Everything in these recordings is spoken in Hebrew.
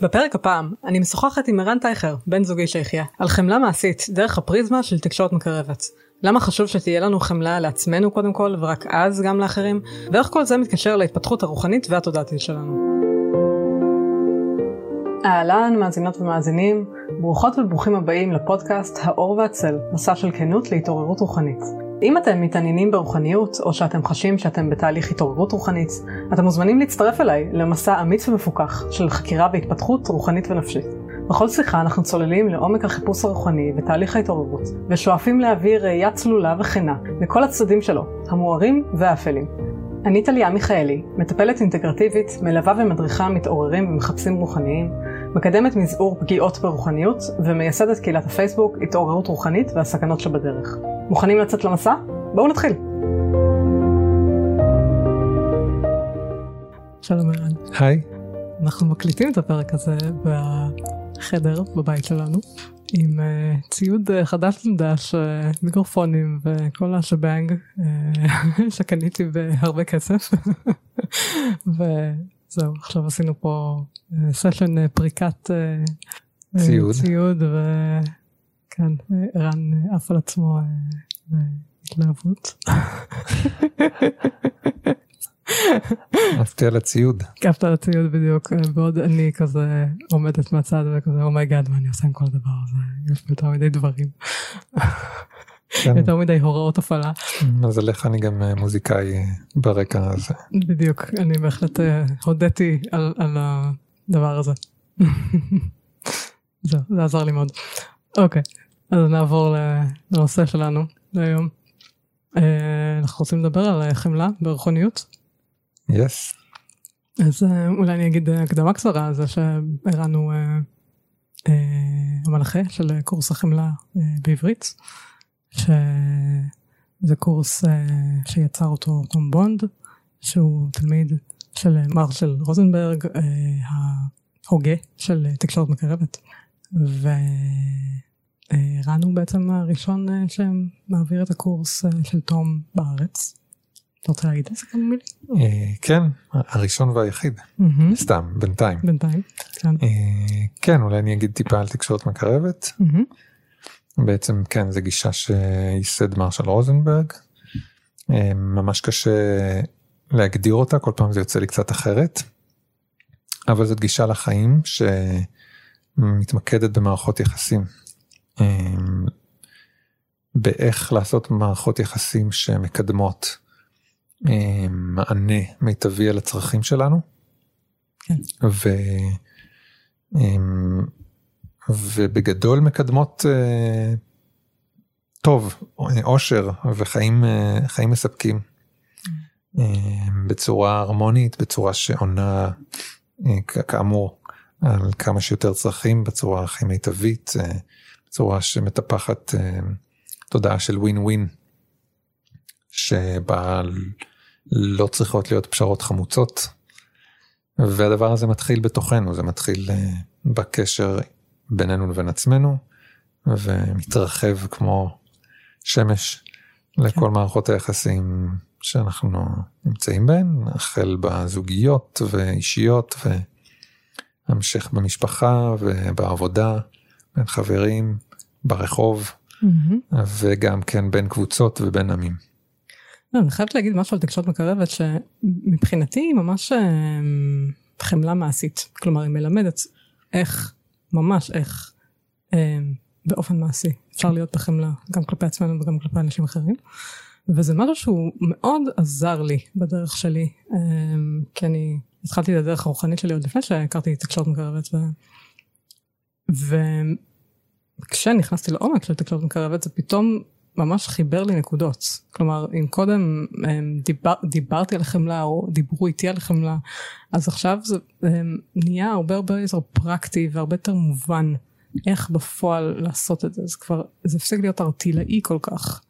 בפרק הפעם אני משוחחת עם ערן טייכר, בן זוגי שיחיה, על חמלה מעשית דרך הפריזמה של תקשורת מקרבת. למה חשוב שתהיה לנו חמלה לעצמנו קודם כל ורק אז גם לאחרים, ואיך כל זה מתקשר להתפתחות הרוחנית והתודעתית שלנו. אהלן מאזינות ומאזינים, ברוכות וברוכים הבאים לפודקאסט האור והצל, מסע של כנות להתעוררות רוחנית. אם אתם מתעניינים ברוחניות, או שאתם חשים שאתם בתהליך התעוררות רוחנית, אתם מוזמנים להצטרף אליי למסע אמיץ ומפוקח של חקירה והתפתחות רוחנית ונפשית. בכל שיחה אנחנו צוללים לעומק החיפוש הרוחני ותהליך ההתעוררות, ושואפים להביא ראייה צלולה וכנה לכל הצדדים שלו, המוארים והאפלים. אני טליה מיכאלי, מטפלת אינטגרטיבית, מלווה ומדריכה מתעוררים ומחפשים רוחניים, מקדמת מזעור פגיעות ברוחניות ומייסדת קהילת הפייסבוק התעוררות רוחנית והסכנות שבדרך. מוכנים לצאת למסע? בואו נתחיל. שלום ערן. היי. אנחנו מקליטים את הפרק הזה בחדר בבית שלנו עם uh, ציוד uh, חדש נדש, uh, מיקרופונים וכל השבנג uh, שקניתי בהרבה כסף. וזהו, עכשיו עשינו פה סשן פריקת uh, ציוד, ציוד וכן, ערן עף על עצמו בהתלהבות. עפתי על הציוד. עפת על הציוד בדיוק, בעוד אני כזה עומדת מהצד וכזה oh my god מה אני עושה עם כל הדבר הזה, יש יותר מדי דברים. כן. יותר מדי הוראות הפעלה. אז עליך אני גם אה, מוזיקאי אה, ברקע הזה. בדיוק, אני בהחלט אה, הודיתי על הדבר הזה. זהו, זה עזר לי מאוד. אוקיי, אז נעבור לנושא שלנו להיום. אנחנו רוצים לדבר על חמלה ברוחניות. יס. אז אולי אני אגיד הקדמה קצרה זה שערן הוא המנחה של קורס החמלה בעברית. שזה קורס שיצר אותו תום בונד, שהוא תלמיד של מרשל רוזנברג, ההוגה של תקשורת מקרבת. ורן הוא בעצם הראשון שמעביר את הקורס של תום בארץ. אתה רוצה להגיד איזה כמה מילים? כן, הראשון והיחיד, סתם, בינתיים. בינתיים, כן. כן, אולי אני אגיד טיפה על תקשורת מקרבת. בעצם כן זה גישה שייסד מרשל רוזנברג. ממש קשה להגדיר אותה כל פעם זה יוצא לי קצת אחרת. אבל זאת גישה לחיים שמתמקדת במערכות יחסים. באיך לעשות מערכות יחסים שמקדמות מענה מיטבי על הצרכים שלנו. כן. ו... ובגדול מקדמות אה, טוב, אושר וחיים אה, חיים מספקים אה, בצורה הרמונית, בצורה שעונה אה, כאמור על כמה שיותר צרכים בצורה הכי מיטבית, בצורה שמטפחת אה, תודעה של ווין ווין, שבה לא צריכות להיות פשרות חמוצות. והדבר הזה מתחיל בתוכנו, זה מתחיל אה, בקשר בינינו לבין עצמנו ומתרחב כמו שמש לכל כן. מערכות היחסים שאנחנו נמצאים בהן, החל בזוגיות ואישיות והמשך במשפחה ובעבודה, בין חברים, ברחוב mm-hmm. וגם כן בין קבוצות ובין עמים. לא, אני חייבת להגיד משהו על תקשורת מקרבת שמבחינתי היא ממש אה, חמלה מעשית, כלומר היא מלמדת איך ממש איך אה, באופן מעשי אפשר להיות בחמלה גם כלפי עצמנו וגם כלפי אנשים אחרים. וזה משהו שהוא מאוד עזר לי בדרך שלי אה, כי אני התחלתי את הדרך הרוחנית שלי עוד לפני שהכרתי תקשורת מקרבת ו... וכשנכנסתי לעומק של תקשורת מקרבת זה פתאום ממש חיבר לי נקודות. כלומר, אם קודם אמ, דיבר, דיברתי על חמלה או דיברו איתי על חמלה, אז עכשיו זה אמ, נהיה הרבה הרבה יותר פרקטי והרבה יותר מובן איך בפועל לעשות את זה. זה כבר, זה הפסיק להיות ארטילאי כל כך.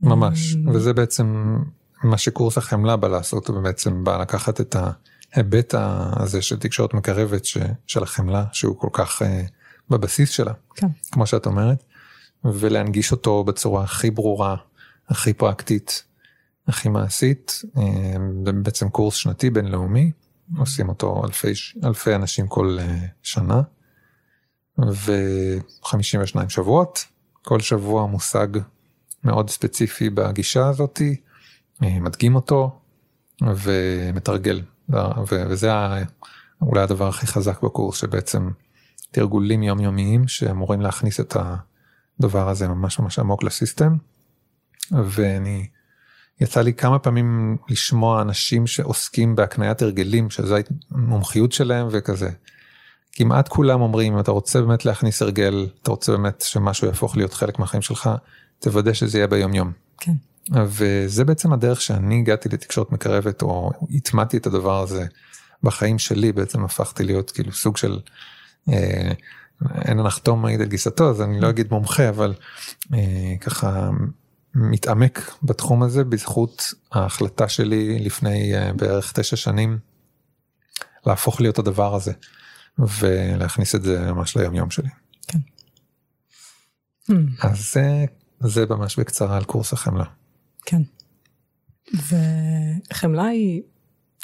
ממש, אמ, וזה בעצם מה שקורס החמלה בא לעשות, הוא בעצם בא לקחת את ההיבט הזה של תקשורת מקרבת ש, של החמלה, שהוא כל כך uh, בבסיס שלה, כן. כמו שאת אומרת. ולהנגיש אותו בצורה הכי ברורה, הכי פרקטית, הכי מעשית. זה אה, בעצם קורס שנתי בינלאומי, עושים אותו אלפי, אלפי אנשים כל uh, שנה. ו-52 שבועות, כל שבוע מושג מאוד ספציפי בגישה הזאתי, אה, מדגים אותו ומתרגל, וזה אולי הדבר הכי חזק בקורס שבעצם תרגולים יומיומיים שאמורים להכניס את הדבר הזה ממש ממש עמוק לסיסטם. ואני יצא לי כמה פעמים לשמוע אנשים שעוסקים בהקניית הרגלים שזו המומחיות שלהם וכזה. כמעט כולם אומרים אם אתה רוצה באמת להכניס הרגל אתה רוצה באמת שמשהו יהפוך להיות חלק מהחיים שלך תוודא שזה יהיה ביום יום. כן. וזה בעצם הדרך שאני הגעתי לתקשורת מקרבת או הטמעתי את הדבר הזה בחיים שלי בעצם הפכתי להיות כאילו סוג של אין הנחתום מעיד על גיסתו אז אני לא אגיד מומחה אבל אה, ככה מתעמק בתחום הזה בזכות ההחלטה שלי לפני אה, בערך תשע שנים להפוך להיות הדבר הזה ולהכניס את זה ממש ליום יום שלי. כן. אז זה, זה ממש בקצרה על קורס החמלה. כן. וחמלה היא,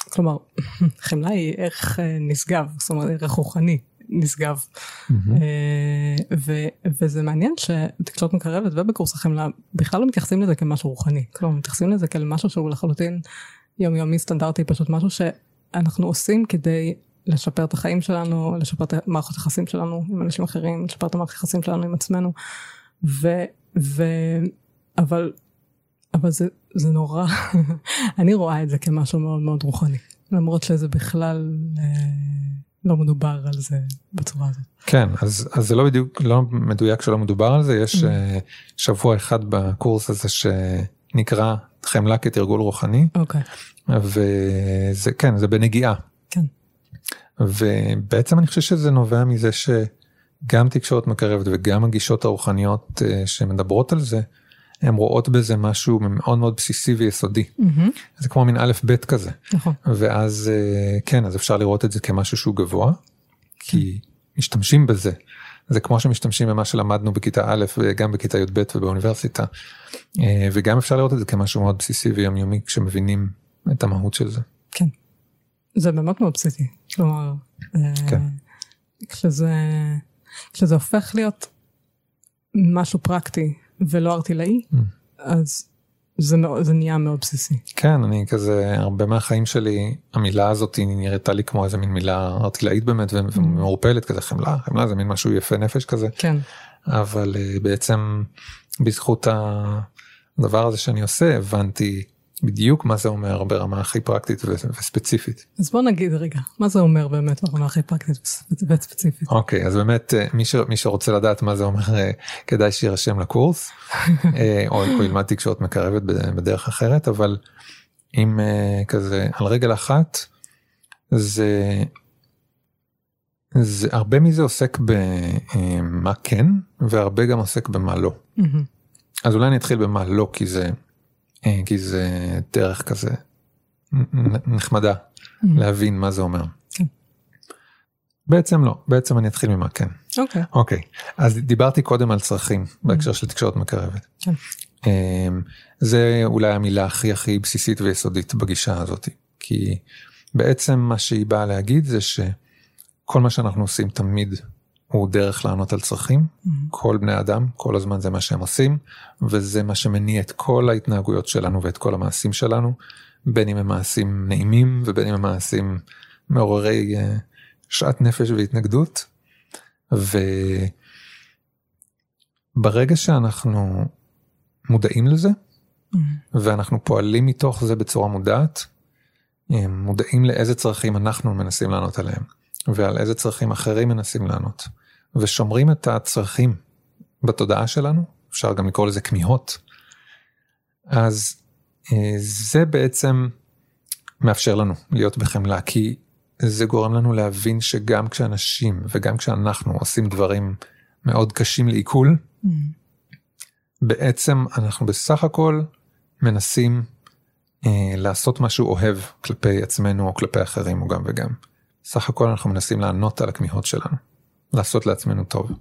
כלומר, חמלה היא ערך אה, נשגב, זאת אומרת ערך רוחני נשגב. Mm-hmm. ו, וזה מעניין שתקשורת מקרבת ובקורס החמלה בכלל לא מתייחסים לזה כמשהו רוחני. כלומר, מתייחסים לזה כאל משהו שהוא לחלוטין יומיומי סטנדרטי, פשוט משהו שאנחנו עושים כדי לשפר את החיים שלנו, לשפר את מערכות היחסים שלנו עם אנשים אחרים, לשפר את המערכות היחסים שלנו עם עצמנו. ו, ו, אבל, אבל זה, זה נורא, אני רואה את זה כמשהו מאוד מאוד רוחני, למרות שזה בכלל אה, לא מדובר על זה בצורה הזאת. כן, אז, אז זה לא בדיוק, לא מדויק שלא מדובר על זה, יש mm-hmm. אה, שבוע אחד בקורס הזה שנקרא חמלה כתרגול רוחני. אוקיי. Okay. וזה כן, זה בנגיעה. כן. ובעצם אני חושב שזה נובע מזה שגם תקשורת מקרבת וגם הגישות הרוחניות אה, שמדברות על זה, הן רואות בזה משהו מאוד מאוד בסיסי ויסודי. Mm-hmm. זה כמו מין א' ב' כזה. נכון. ואז אה, כן, אז אפשר לראות את זה כמשהו שהוא גבוה, כי משתמשים בזה. זה כמו שמשתמשים במה שלמדנו בכיתה א' וגם בכיתה י"ב ובאוניברסיטה. אה, וגם אפשר לראות את זה כמשהו מאוד בסיסי ויומיומי כשמבינים את המהות של זה. כן. זה באמת מאוד בסיסי. כלומר, אה, כן. כשזה, כשזה הופך להיות משהו פרקטי ולא ארטילאי, mm. אז זה, זה נהיה מאוד בסיסי. כן, אני כזה, הרבה מהחיים שלי, המילה הזאת נראתה לי כמו איזה מין מילה ארטילאית באמת mm. ומעורפלת כזה, חמלה, חמלה זה מין משהו יפה נפש כזה. כן. אבל uh, בעצם בזכות הדבר הזה שאני עושה, הבנתי בדיוק מה זה אומר ברמה הכי פרקטית וספציפית. אז בוא נגיד רגע, מה זה אומר באמת ברמה הכי פרקטית וספציפית? אוקיי, אז באמת אה, מי, ש, מי שרוצה לדעת מה זה אומר אה, כדאי שיירשם לקורס, אה, או, או ילמד תקשורת מקרבת בדרך אחרת, אבל אם כזה על רגל אחת, זה, זה הרבה מזה עוסק במה כן, והרבה גם עוסק במה לא. אז אולי אני אתחיל במה לא, כי זה כי זה דרך כזה נחמדה mm-hmm. להבין מה זה אומר. כן. בעצם לא, בעצם אני אתחיל ממה כן. אוקיי. אוקיי, אז דיברתי קודם על צרכים בהקשר של תקשורת מקרבת. כן. אמ, זה אולי המילה הכי הכי בסיסית ויסודית בגישה הזאת, כי בעצם מה שהיא באה להגיד זה שכל מה שאנחנו עושים תמיד הוא דרך לענות על צרכים, mm-hmm. כל בני אדם, כל הזמן זה מה שהם עושים, וזה מה שמניע את כל ההתנהגויות שלנו ואת כל המעשים שלנו, בין אם הם מעשים נעימים ובין אם הם מעשים מעוררי uh, שאט נפש והתנגדות. וברגע שאנחנו מודעים לזה, mm-hmm. ואנחנו פועלים מתוך זה בצורה מודעת, מודעים לאיזה צרכים אנחנו מנסים לענות עליהם. ועל איזה צרכים אחרים מנסים לענות. ושומרים את הצרכים בתודעה שלנו, אפשר גם לקרוא לזה כמיהות, אז אה, זה בעצם מאפשר לנו להיות בחמלה, כי זה גורם לנו להבין שגם כשאנשים וגם כשאנחנו עושים דברים מאוד קשים לעיכול, mm. בעצם אנחנו בסך הכל מנסים אה, לעשות משהו אוהב כלפי עצמנו או כלפי אחרים או גם וגם. סך הכל אנחנו מנסים לענות על הכמיהות שלנו. לעשות לעצמנו טוב.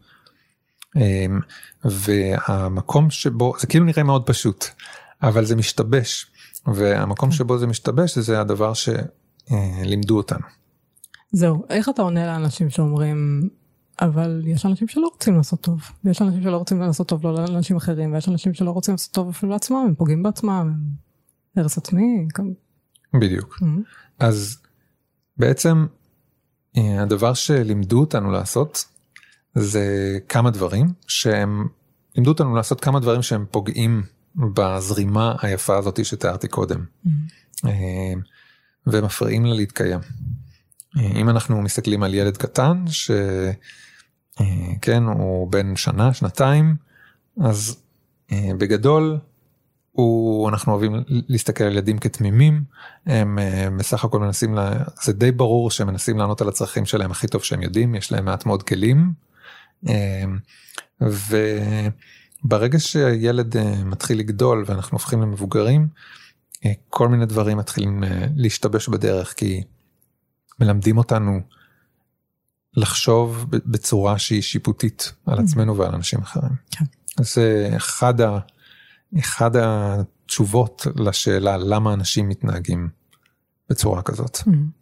אמ, והמקום שבו זה כאילו נראה מאוד פשוט אבל זה משתבש והמקום כן. שבו זה משתבש זה הדבר שלימדו אותנו זהו, איך אתה עונה לאנשים שאומרים, אבל יש אנשים שלא רוצים לעשות טוב, ויש אנשים שלא רוצים לעשות טוב לא לאנשים אחרים, ויש אנשים שלא רוצים לעשות טוב אפילו לעצמם, הם פוגעים בעצמם, הם הרס עצמי. בדיוק. Mm-hmm. אז בעצם אה, הדבר שלימדו אותנו לעשות זה כמה דברים שהם לימדו אותנו לעשות כמה דברים שהם פוגעים בזרימה היפה הזאתי שתיארתי קודם mm-hmm. ומפריעים לה להתקיים. אה, אם אנחנו מסתכלים על ילד קטן שכן הוא בן שנה שנתיים אז בגדול הוא אנחנו אוהבים להסתכל על ילדים כתמימים הם בסך הכל מנסים לה, זה די ברור שהם מנסים לענות על הצרכים שלהם הכי טוב שהם יודעים יש להם מעט מאוד כלים. וברגע שילד מתחיל לגדול ואנחנו הופכים למבוגרים כל מיני דברים מתחילים להשתבש בדרך כי מלמדים אותנו לחשוב בצורה שהיא שיפוטית על עצמנו ועל אנשים אחרים. כן. זה אחד ה... אחד התשובות לשאלה למה אנשים מתנהגים בצורה כזאת. Mm-hmm.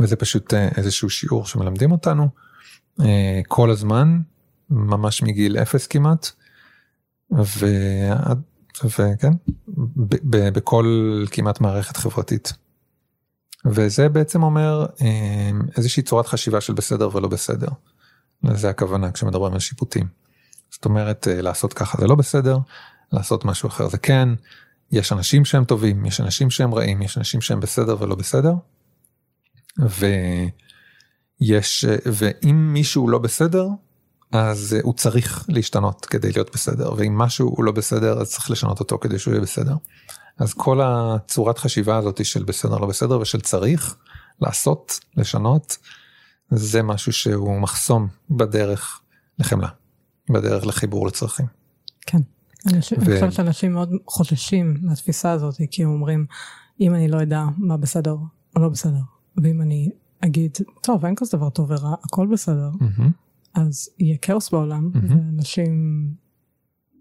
וזה פשוט אה, איזשהו שיעור שמלמדים אותנו אה, כל הזמן, ממש מגיל אפס כמעט, ו... וכן, בכל כמעט מערכת חברתית. וזה בעצם אומר אה, איזושהי צורת חשיבה של בסדר ולא בסדר. לזה הכוונה כשמדברים על שיפוטים. זאת אומרת לעשות ככה זה לא בסדר, לעשות משהו אחר זה כן יש אנשים שהם טובים יש אנשים שהם רעים יש אנשים שהם בסדר ולא בסדר. ויש ואם מישהו לא בסדר אז הוא צריך להשתנות כדי להיות בסדר ואם משהו הוא לא בסדר אז צריך לשנות אותו כדי שהוא יהיה בסדר. אז כל הצורת חשיבה הזאת של בסדר לא בסדר ושל צריך לעשות לשנות זה משהו שהוא מחסום בדרך לחמלה בדרך לחיבור לצרכים. כן. אני חושבת שאנשים מאוד חוששים מהתפיסה הזאת, כי הם אומרים, אם אני לא אדע מה בסדר או לא בסדר, ואם אני אגיד, טוב, אין כזה דבר טוב ורע, הכל בסדר, אז יהיה כאוס בעולם, ואנשים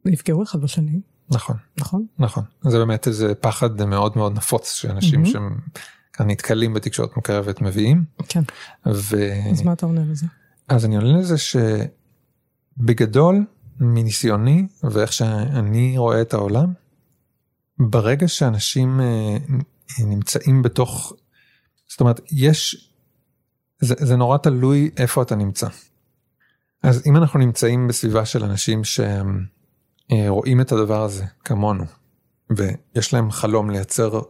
יפגעו אחד בשני. נכון. נכון? נכון. זה באמת איזה פחד מאוד מאוד נפוץ שאנשים שהם נתקלים בתקשורת מוקרבת מביאים. כן. ו... אז מה אתה עונה לזה? אז אני עונה לזה שבגדול, מניסיוני ואיך שאני רואה את העולם, ברגע שאנשים אה, נמצאים בתוך, זאת אומרת, יש, זה, זה נורא תלוי איפה אתה נמצא. אז אם אנחנו נמצאים בסביבה של אנשים שרואים את הדבר הזה כמונו, ויש להם חלום לייצר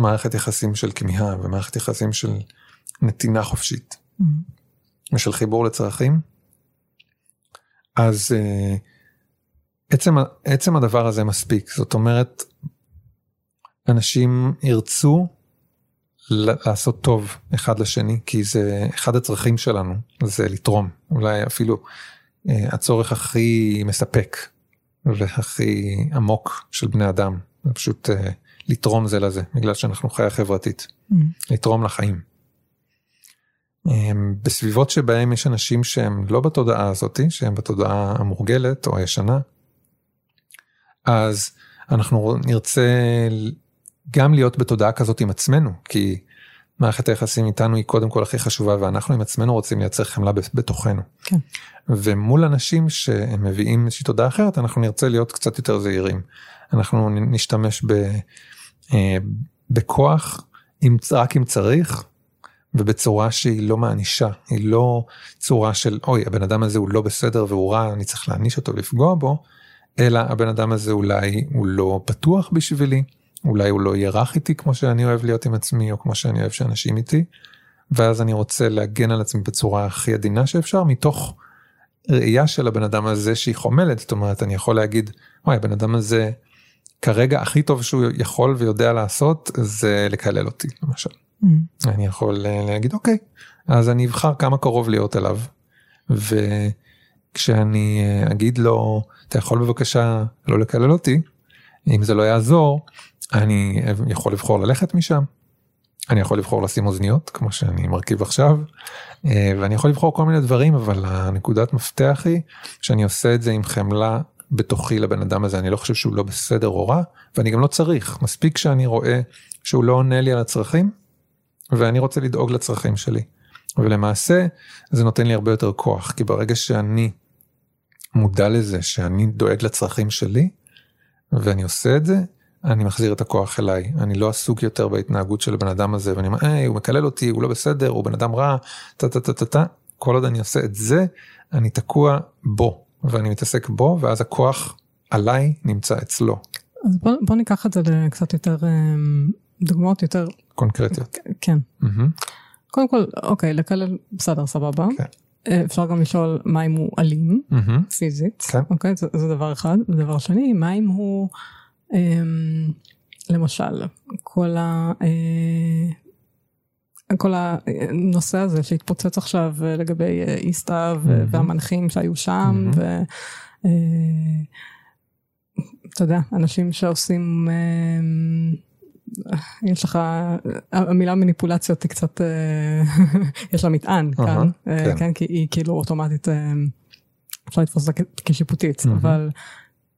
מערכת יחסים של כמיהה ומערכת יחסים של נתינה חופשית, mm-hmm. ושל חיבור לצרכים, אז uh, עצם, עצם הדבר הזה מספיק, זאת אומרת, אנשים ירצו לעשות טוב אחד לשני, כי זה אחד הצרכים שלנו, זה לתרום, אולי אפילו uh, הצורך הכי מספק והכי עמוק של בני אדם, זה פשוט uh, לתרום זה לזה, בגלל שאנחנו חיה חברתית, mm. לתרום לחיים. בסביבות שבהם יש אנשים שהם לא בתודעה הזאתי, שהם בתודעה המורגלת או הישנה, אז אנחנו נרצה גם להיות בתודעה כזאת עם עצמנו, כי מערכת היחסים איתנו היא קודם כל הכי חשובה ואנחנו עם עצמנו רוצים לייצר חמלה בתוכנו. כן. ומול אנשים שהם מביאים איזושהי תודעה אחרת אנחנו נרצה להיות קצת יותר זהירים. אנחנו נשתמש ב, אה, בכוח אם, רק אם צריך ובצורה שהיא לא מענישה, היא לא צורה של אוי הבן אדם הזה הוא לא בסדר והוא רע, אני צריך להעניש אותו ולפגוע בו, אלא הבן אדם הזה אולי הוא לא פתוח בשבילי, אולי הוא לא יהיה איתי כמו שאני אוהב להיות עם עצמי או כמו שאני אוהב שאנשים איתי, ואז אני רוצה להגן על עצמי בצורה הכי עדינה שאפשר מתוך ראייה של הבן אדם הזה שהיא חומלת, זאת אומרת אני יכול להגיד, אוי הבן אדם הזה כרגע הכי טוב שהוא יכול ויודע לעשות זה לקלל אותי למשל. אני יכול אה, להגיד אוקיי אז אני אבחר כמה קרוב להיות אליו. וכשאני אה, אגיד לו אתה יכול בבקשה לא לקלל אותי? אם זה לא יעזור אני יכול לבחור ללכת משם. אני יכול לבחור לשים אוזניות כמו שאני מרכיב עכשיו אה, ואני יכול לבחור כל מיני דברים אבל הנקודת מפתח היא שאני עושה את זה עם חמלה בתוכי לבן אדם הזה. אני לא חושב שהוא לא בסדר או רע ואני גם לא צריך. מספיק שאני רואה שהוא לא עונה לי על הצרכים ואני רוצה לדאוג לצרכים שלי. ולמעשה זה נותן לי הרבה יותר כוח, כי ברגע שאני מודע לזה שאני דואג לצרכים שלי, ואני עושה את זה, אני מחזיר את הכוח אליי. אני לא עסוק יותר בהתנהגות של הבן אדם הזה, ואני אומר, היי, הוא מקלל אותי, הוא לא בסדר, הוא בן אדם רע, טה טה טה טה טה. כל עוד אני עושה את זה, אני תקוע בו, ואני מתעסק בו, ואז הכוח עליי נמצא אצלו. אז בוא, בוא ניקח את זה לקצת יותר אמ, דוגמאות יותר קונקרטיות. כן. Mm-hmm. קודם כל אוקיי לקלל בסדר סבבה. כן. אה, אפשר גם לשאול מה אם הוא אלים Mm-hmm. פיזית כן. אוקיי זה, דבר אחד ודבר שני מה אם הוא אמ, למשל כל ה... אה, כל הנושא הזה שהתפוצץ עכשיו אה, לגבי אה, איסתא מהמם. והמנחים שהיו שם מהמם. ואתה יודע אנשים שעושים אמ, יש לך המילה מניפולציות היא קצת אה, יש לה מטען אהה, כאן אה, כן. כן כי היא כאילו אוטומטית אה, אפשר לתפוס אותה כשיפוטית מהמם. אבל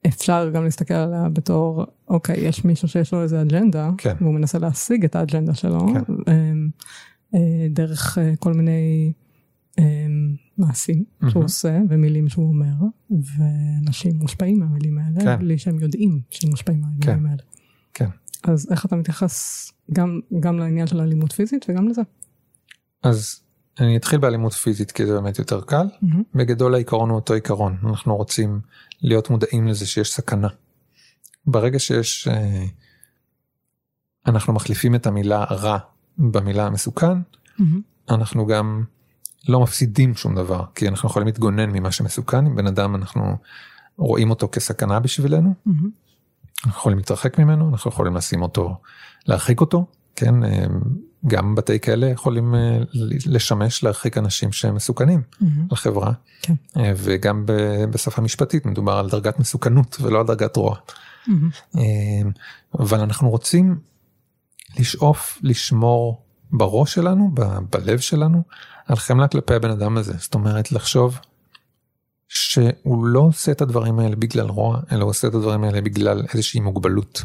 אפשר גם להסתכל עליה בתור אוקיי יש מישהו שיש לו איזה אג'נדה כן. והוא מנסה להשיג את האג'נדה שלו כן. דרך כל מיני מעשים מהמם. שהוא עושה ומילים שהוא אומר ואנשים מושפעים מהמילים האלה כן. בלי שהם יודעים שהם מושפעים מהמילים כן. האלה. כן. אז איך אתה מתייחס גם גם לעניין של אלימות פיזית וגם לזה. אז אני אתחיל באלימות פיזית כי זה באמת יותר קל. מהמם. בגדול העיקרון הוא אותו עיקרון, אנחנו רוצים להיות מודעים לזה שיש סכנה. ברגע שיש, אה, אנחנו מחליפים את המילה רע במילה מסוכן, מהמם. אנחנו גם לא מפסידים שום דבר, כי אנחנו יכולים להתגונן ממה שמסוכן, אם בן אדם אנחנו רואים אותו כסכנה בשבילנו, מהמם. אנחנו יכולים להתרחק ממנו, אנחנו יכולים לשים אותו, להרחיק אותו, כן, אה, גם בתי כלא יכולים אה, לשמש להרחיק אנשים שהם מסוכנים. מהמם. לחברה כן. אה, וגם ב- בשפה משפטית מדובר על דרגת מסוכנות ולא על דרגת רוע. אה, אבל אנחנו רוצים לשאוף לשמור בראש שלנו ב- בלב שלנו על חמלה כלפי הבן אדם הזה זאת אומרת לחשוב שהוא לא עושה את הדברים האלה בגלל רוע אלא הוא עושה את הדברים האלה בגלל איזושהי מוגבלות.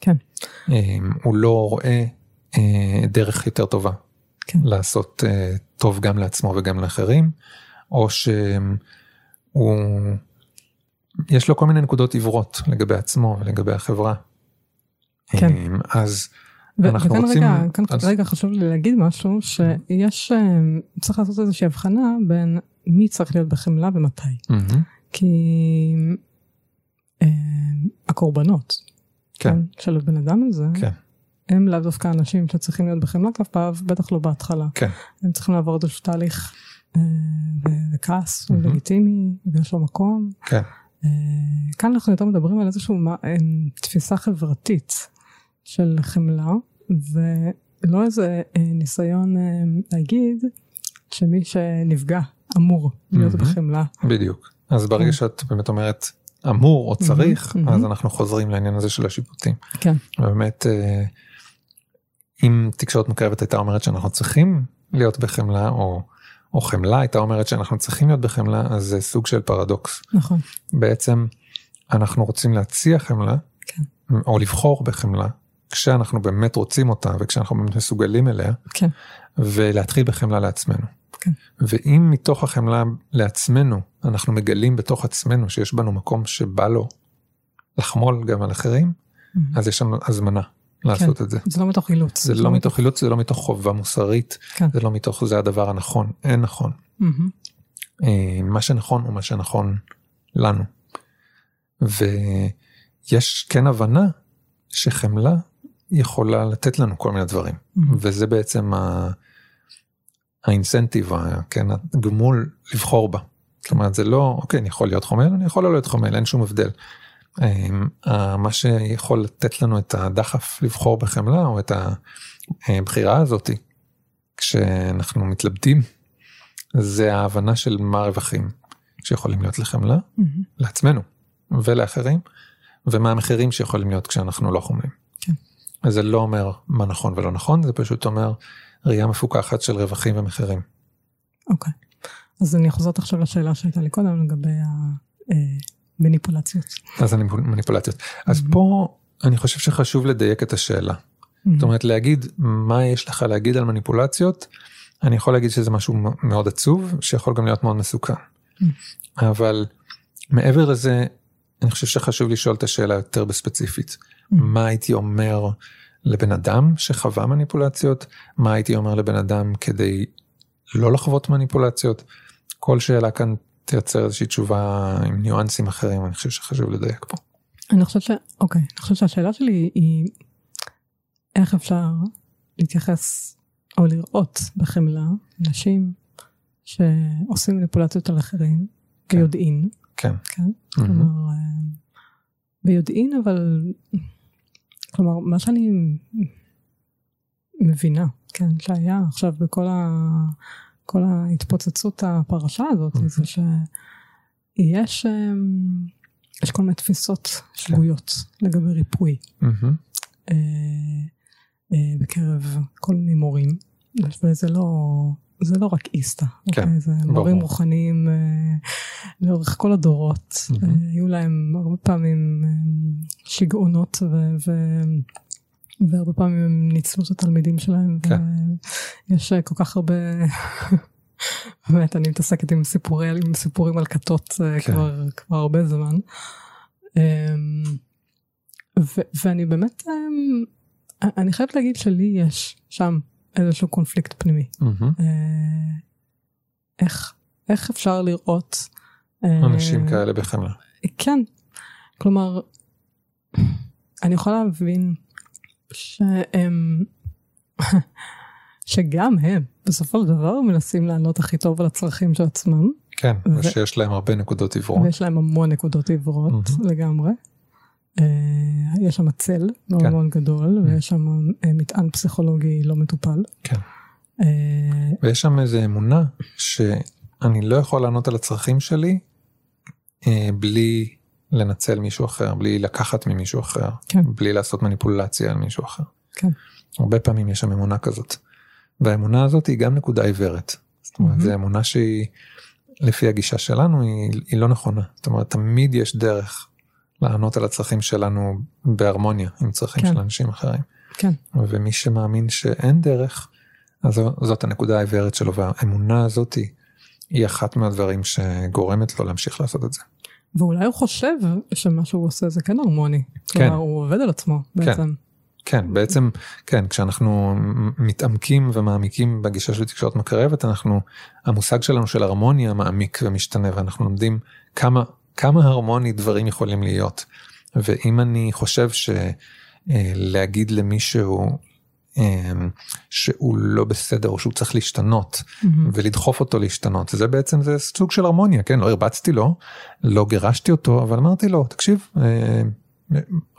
כן. אה, הוא לא רואה אה, דרך יותר טובה כן. לעשות אה, טוב גם לעצמו וגם לאחרים, או שהוא, יש לו כל מיני נקודות עיוורות לגבי עצמו ולגבי החברה. כן. אה, אז ו- אנחנו וכאן רוצים- רגע, כאן אז- רגע חשוב לי להגיד משהו שיש אה, צריך לעשות איזושהי הבחנה בין מי צריך להיות בחמלה ומתי. מהמם, כי אה, הקורבנות כן, של הבן אדם הזה כן. הם לאו דווקא אנשים שצריכים להיות בחמלה כלפיו בטח לא בהתחלה. כן, הם צריכים לעבור איזשהו תהליך אה, וכעס הוא מהמם. לגיטימי ויש לו מקום. כן, אה, כאן אנחנו יותר מדברים על איזושהי תפיסה חברתית של חמלה ולא איזה אה, ניסיון אה, להגיד שמי שנפגע אמור להיות. בחמלה. בדיוק. אז כן. ברגע שאת באמת אומרת אמור או צריך, אז. אנחנו חוזרים לעניין הזה של השיפוטים. כן. באמת, אה, אם תקשורת מקרבת הייתה אומרת שאנחנו צריכים להיות בחמלה, או, או חמלה הייתה אומרת שאנחנו צריכים להיות בחמלה, אז זה סוג של פרדוקס. נכון. בעצם אנחנו רוצים להציע חמלה, כן. או לבחור בחמלה, כשאנחנו באמת רוצים אותה וכשאנחנו באמת מסוגלים אליה, כן. ולהתחיל בחמלה לעצמנו. כן. ואם מתוך החמלה לעצמנו אנחנו מגלים בתוך עצמנו שיש בנו מקום שבא לו לחמול גם על אחרים, מהמם. אז יש לנו הזמנה לעשות את זה. זה לא מתוך אילוץ. זה לא מתוך אילוץ, זה לא מתוך חובה מוסרית, כן. זה לא מתוך זה הדבר הנכון, אין נכון. מהמם. אה, מה שנכון הוא מה שנכון לנו. ויש כן הבנה שחמלה יכולה לתת לנו כל מיני דברים, מהמם. וזה בעצם ה- האינסנטיב, כן, הגמול לבחור בה. זאת אומרת זה לא, אוקיי, אני יכול להיות חומל, אני יכול לא להיות חומל, אין שום הבדל. ה- מה שיכול לתת לנו את הדחף לבחור בחמלה, או את הבחירה הזאתי, כשאנחנו מתלבטים, זה ההבנה של מה הרווחים שיכולים להיות לחמלה, מהמם. לעצמנו ולאחרים, ומה המחירים שיכולים להיות כשאנחנו לא חומלים. כן. זה לא אומר מה נכון ולא נכון, זה פשוט אומר ראייה מפוקחת של רווחים ומחירים. אוקיי. אז אני חוזרת עכשיו לשאלה שהייתה לי קודם לגבי המניפולציות. אז אני מניפולציות. אז Mhm. פה אני חושב שחשוב לדייק את השאלה. זאת אומרת להגיד מה יש לך להגיד על מניפולציות, אני יכול להגיד שזה משהו מאוד עצוב שיכול גם להיות מאוד מסוכן. Mm. אבל מעבר לזה אני חושב שחשוב לשאול את השאלה יותר בספציפית. מה הייתי אומר לבן אדם שחווה מניפולציות, מה הייתי אומר לבן אדם כדי לא לחוות מניפולציות. כל שאלה כאן תייצר איזושהי תשובה עם ניואנסים אחרים, אני חושב שחשוב לדייק פה. אני חושבת ש... אוקיי, אני חושבת שהשאלה שלי היא איך אפשר להתייחס או לראות בחמלה נשים שעושים מניפולציות על אחרים כן. ביודעין. כן. כן. מהמם. כלומר, אה, ביודעין, אבל, כלומר, מה שאני מבינה, כן, שהיה עכשיו בכל ה... כל ההתפוצצות הפרשה הזאת, מהמם. זה שיש אמ, יש כל מיני תפיסות שגויות לגבי ריפוי מהמם. אה, אה, בקרב כל מיני מורים, וזה לא, זה לא רק איסתא, כן, אוקיי? זה ברור. מורים רוחניים אה, לאורך כל הדורות. אה, היו להם הרבה פעמים אה, שיגעונות ו... ו והרבה פעמים הם ניצלו את התלמידים שלהם, כן. ויש כל כך הרבה, באמת אני מתעסקת עם, סיפורי, עם סיפורים על כתות כן. כבר, כבר הרבה זמן. אמ, ו- ואני באמת, אמ, אני חייבת להגיד שלי יש שם איזשהו קונפליקט פנימי. אה, איך, איך אפשר לראות... אה, אנשים כאלה בחמלה. כן, כלומר, אני יכולה להבין שהם, שגם הם בסופו של דבר מנסים לענות הכי טוב על הצרכים של עצמם, כן, ו- ושיש להם הרבה נקודות עיוורון. ויש להם המון נקודות עיוורות מהמם. לגמרי. אה, יש שם צל מאוד כן. מאוד גדול, מהמם. ויש שם אה, מטען פסיכולוגי לא מטופל. כן. אה, ויש שם איזה אמונה שאני לא יכול לענות על הצרכים שלי בלי לנצל מישהו אחר, בלי לקחת ממישהו אחר, כן. בלי לעשות מניפולציה על מישהו אחר. כן. הרבה פעמים יש שם אמונה כזאת. והאמונה הזאת היא גם נקודה עיוורת. זאת אומרת, מהמם. זו אמונה שהיא, לפי הגישה שלנו, היא, היא לא נכונה. זאת אומרת, תמיד יש דרך לענות על הצרכים שלנו בהרמוניה עם צרכים כן. של אנשים אחרים. כן. ומי שמאמין שאין דרך, אז זאת הנקודה העיוורת שלו, והאמונה הזאת היא, אחת מהדברים שגורמת לו להמשיך לעשות את זה. ואולי הוא חושב שמה שהוא עושה זה כן הרמוני. כן. כלומר, הוא עובד על עצמו בעצם. כן, בעצם, כן, כשאנחנו מתעמקים ומעמיקים בגישה של תקשורת מקרבת, אנחנו, המושג שלנו של הרמוניה מעמיק ומשתנה, ואנחנו לומדים כמה, כמה הרמוני דברים יכולים להיות. ואם אני חושב שלהגיד למישהו אה, שהוא לא בסדר או שהוא צריך להשתנות מהמם. ולדחוף אותו להשתנות זה בעצם זה סוג של הרמוניה כן לא הרבצתי לו לא גירשתי אותו אבל אמרתי לו תקשיב אה,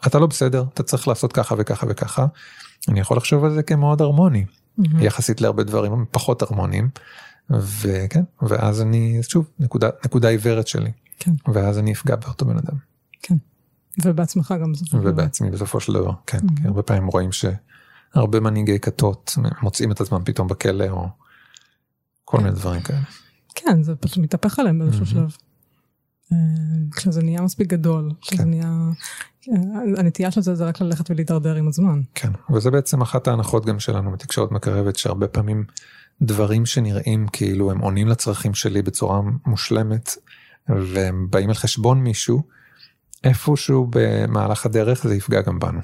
אתה לא בסדר אתה צריך לעשות ככה וככה וככה אני יכול לחשוב על זה כמאוד הרמוני מהמם. יחסית להרבה דברים פחות הרמוניים וכן ואז אני שוב נקודה נקודה עיוורת שלי כן. ואז אני אפגע באותו בן אדם ובעצמך גם בסופו של דבר. ובעצמי בסופו של דבר כן Mhm. כי הרבה פעמים רואים שהרבה מנהיגי כתות מוצאים את עצמם פתאום בכלא או כל כן. מיני דברים כאלה. כן, זה פשוט מתהפך עליהם באיזשהו מהמם. שלב. אה, כשזה נהיה מספיק גדול, כשזה כן. נהיה... אה, הנטייה של זה זה רק ללכת ולהידרדר עם הזמן. כן, וזה בעצם אחת ההנחות גם שלנו בתקשורת מקרבת, שהרבה פעמים דברים שנראים כאילו הם עונים לצרכים שלי בצורה מושלמת, והם באים על חשבון מישהו, איפשהו במהלך הדרך זה יפגע גם בנו.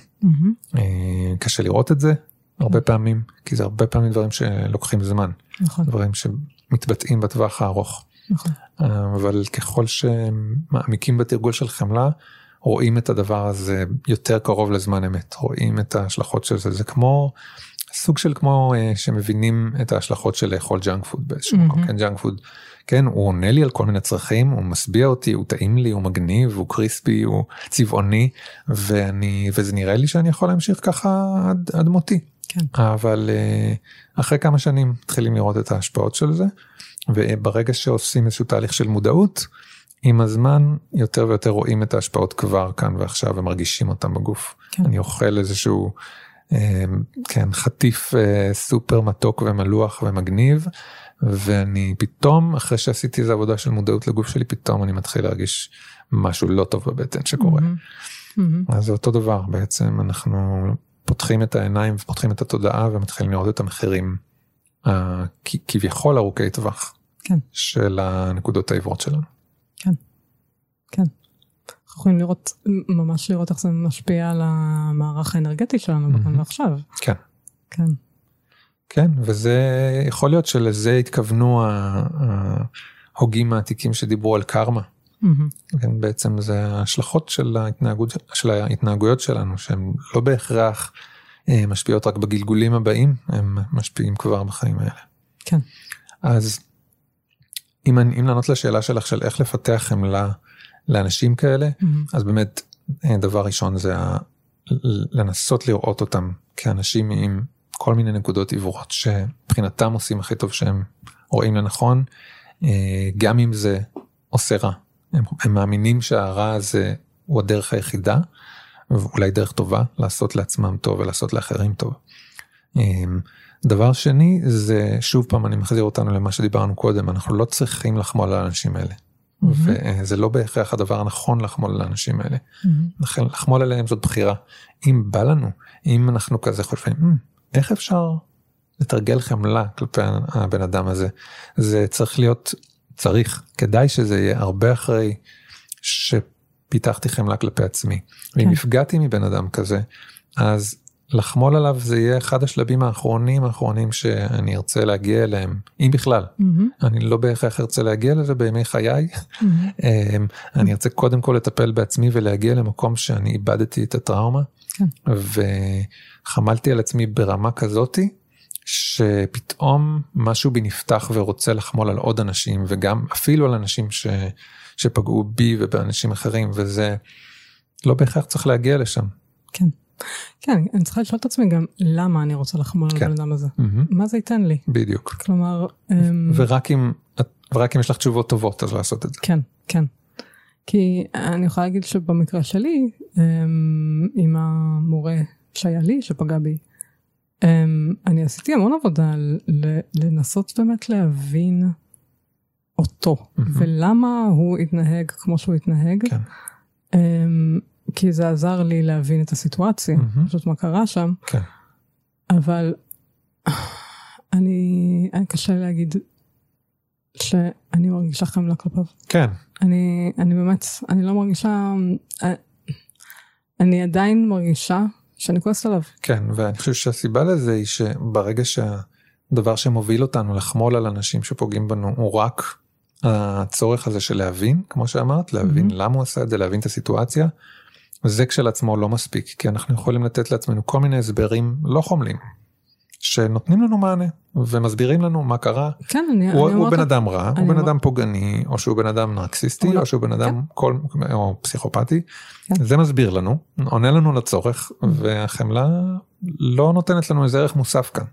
אה, קשה לראות את זה הרבה פעמים, כי זה הרבה פעמים דברים שלוקחים זמן, נכון, דברים שמתבטאים בטווח הארוך. נכון. אבל ככל שמעמיקים בתרגול של חמלה, רואים את הדבר הזה יותר קרוב לזמן אמת, רואים את ההשלכות של זה, זה כמו סוג של כמו אה, שמבינים את ההשלכות של לאכול ג'אנק פוד באיזשהו מקום, מהמם. כן ג'אנק פוד, כן הוא עונה לי על כל מיני צרכים, הוא משביע אותי, הוא טעים לי, הוא מגניב, הוא קריספי, הוא צבעוני, ואני, וזה נראה לי שאני יכול להמשיך ככה עד, עד מותי. כן. אבל אה, אחרי כמה שנים מתחילים לראות את ההשפעות של זה, וברגע שעושים איזשהו תהליך של מודעות, עם הזמן יותר ויותר רואים את ההשפעות כבר כאן ועכשיו ומרגישים אותם בגוף. כן. אני אוכל איזשהו אה, כן חטיף אה, סופר מתוק ומלוח ומגניב ואני פתאום אחרי שעשיתי איזה עבודה של מודעות לגוף שלי פתאום אני מתחיל להרגיש משהו לא טוב בבטן שקורה. מהמם. מהמם. אז זה אותו דבר בעצם אנחנו פותחים את העיניים ופותחים את התודעה ומתחילים לראות את המחירים הכביכול ארוכי טווח כן. של הנקודות העיוורות שלנו. כן, כן. אנחנו יכולים לראות, ממש לראות איך זה משפיע על המערך האנרגטי שלנו בכאן מהמם. ועכשיו. כן. כן. כן, וזה יכול להיות שלזה התכוונו ההוגים העתיקים שדיברו על קרמה. מהמם. כן, בעצם זה ההשלכות של, ההתנהגות, של ההתנהגויות שלנו שהן לא בהכרח אה, משפיעות רק בגלגולים הבאים, הם משפיעים כבר בחיים האלה. כן. אז אם, אני, אם לענות לשאלה שלך של איך לפתח חמלה לאנשים כאלה, מהמם. אז באמת אה, דבר ראשון זה ה- לנסות לראות אותם כאנשים עם כל מיני נקודות עיוורות שמבחינתם עושים הכי טוב שהם רואים לנכון, אה, גם אם זה עושה רע. הם, הם מאמינים שהרע הזה הוא הדרך היחידה, ואולי דרך טובה לעשות לעצמם טוב ולעשות לאחרים טוב. אה, דבר שני זה שוב פעם אני מחזיר אותנו למה שדיברנו קודם אנחנו לא צריכים לחמול על האנשים האלה מהמם. וזה לא בהכרח הדבר הנכון לחמול על האנשים האלה. מהמם. לכן לחמול עליהם זאת בחירה. אם בא לנו, אם אנחנו כזה חושבים, "מ, איך אפשר לתרגל חמלה כלפי הבן אדם הזה, זה צריך להיות, צריך, כדאי שזה יהיה הרבה אחרי שפיתחתי חמלה כלפי עצמי. ואם כן. נפגעתי מבן אדם כזה, אז לחמול עליו זה יהיה אחד השלבים האחרונים האחרונים שאני ארצה להגיע אליהם, אם בכלל. מהמם. אני לא בהכרח ארצה להגיע לזה בימי חיי, מהמם. אמ, אני ארצה קודם כל לטפל בעצמי ולהגיע למקום שאני איבדתי את הטראומה כן. וחמלתי על עצמי ברמה כזאתי שפתאום משהו בי נפתח ורוצה לחמול על עוד אנשים וגם אפילו על אנשים ש, שפגעו בי ובאנשים אחרים וזה לא בהכרח צריך להגיע לשם. כן. כן, אני צריכה לשאול את עצמי גם למה אני רוצה לחמול על כן. הבן אדם הזה. מהמם, מה זה ייתן לי? בדיוק. כלומר, אמ, ורק אם, ורק אם יש לך תשובות טובות אז לעשות את זה. כן, כן. כי אני יכולה להגיד שבמקרה שלי, עם המורה שהיה לי, שפגע בי, אמ, אני עשיתי המון עבודה לנסות באמת להבין אותו, מהמם. ולמה הוא התנהג כמו שהוא התנהג. כן. אמ, כי זה עזר לי להבין את הסיטואציה, מהמם. פשוט מה קרה שם. כן. אבל אני, אני קשה להגיד שאני מרגישה חמלה כלפיו. כן, אני, אני באמת, אני לא מרגישה, אני עדיין מרגישה שאני כועסת עליו. כן, ואני חושב שהסיבה לזה היא שברגע שהדבר שמוביל אותנו לחמול על אנשים שפוגעים בנו הוא רק הצורך הזה של להבין, כמו שאמרת, להבין Mhm. למה הוא עשה את זה, להבין את הסיטואציה, זה כשלעצמו לא מספיק, כי אנחנו יכולים לתת לעצמנו כל מיני הסברים לא חומלים, שנותנים לנו מענה ומסבירים לנו מה קרה, כן, אני, הוא, אני הוא אומרת, בן אדם רע, הוא בן אדם פוגעני, או שהוא בן אדם נרקסיסטי, לא- או שהוא בן אדם כל, או פסיכופתי. כן. זה מסביר לנו, עונה לנו לצורך, והחמלה לא נותנת לנו איזה ערך מוסף כאן.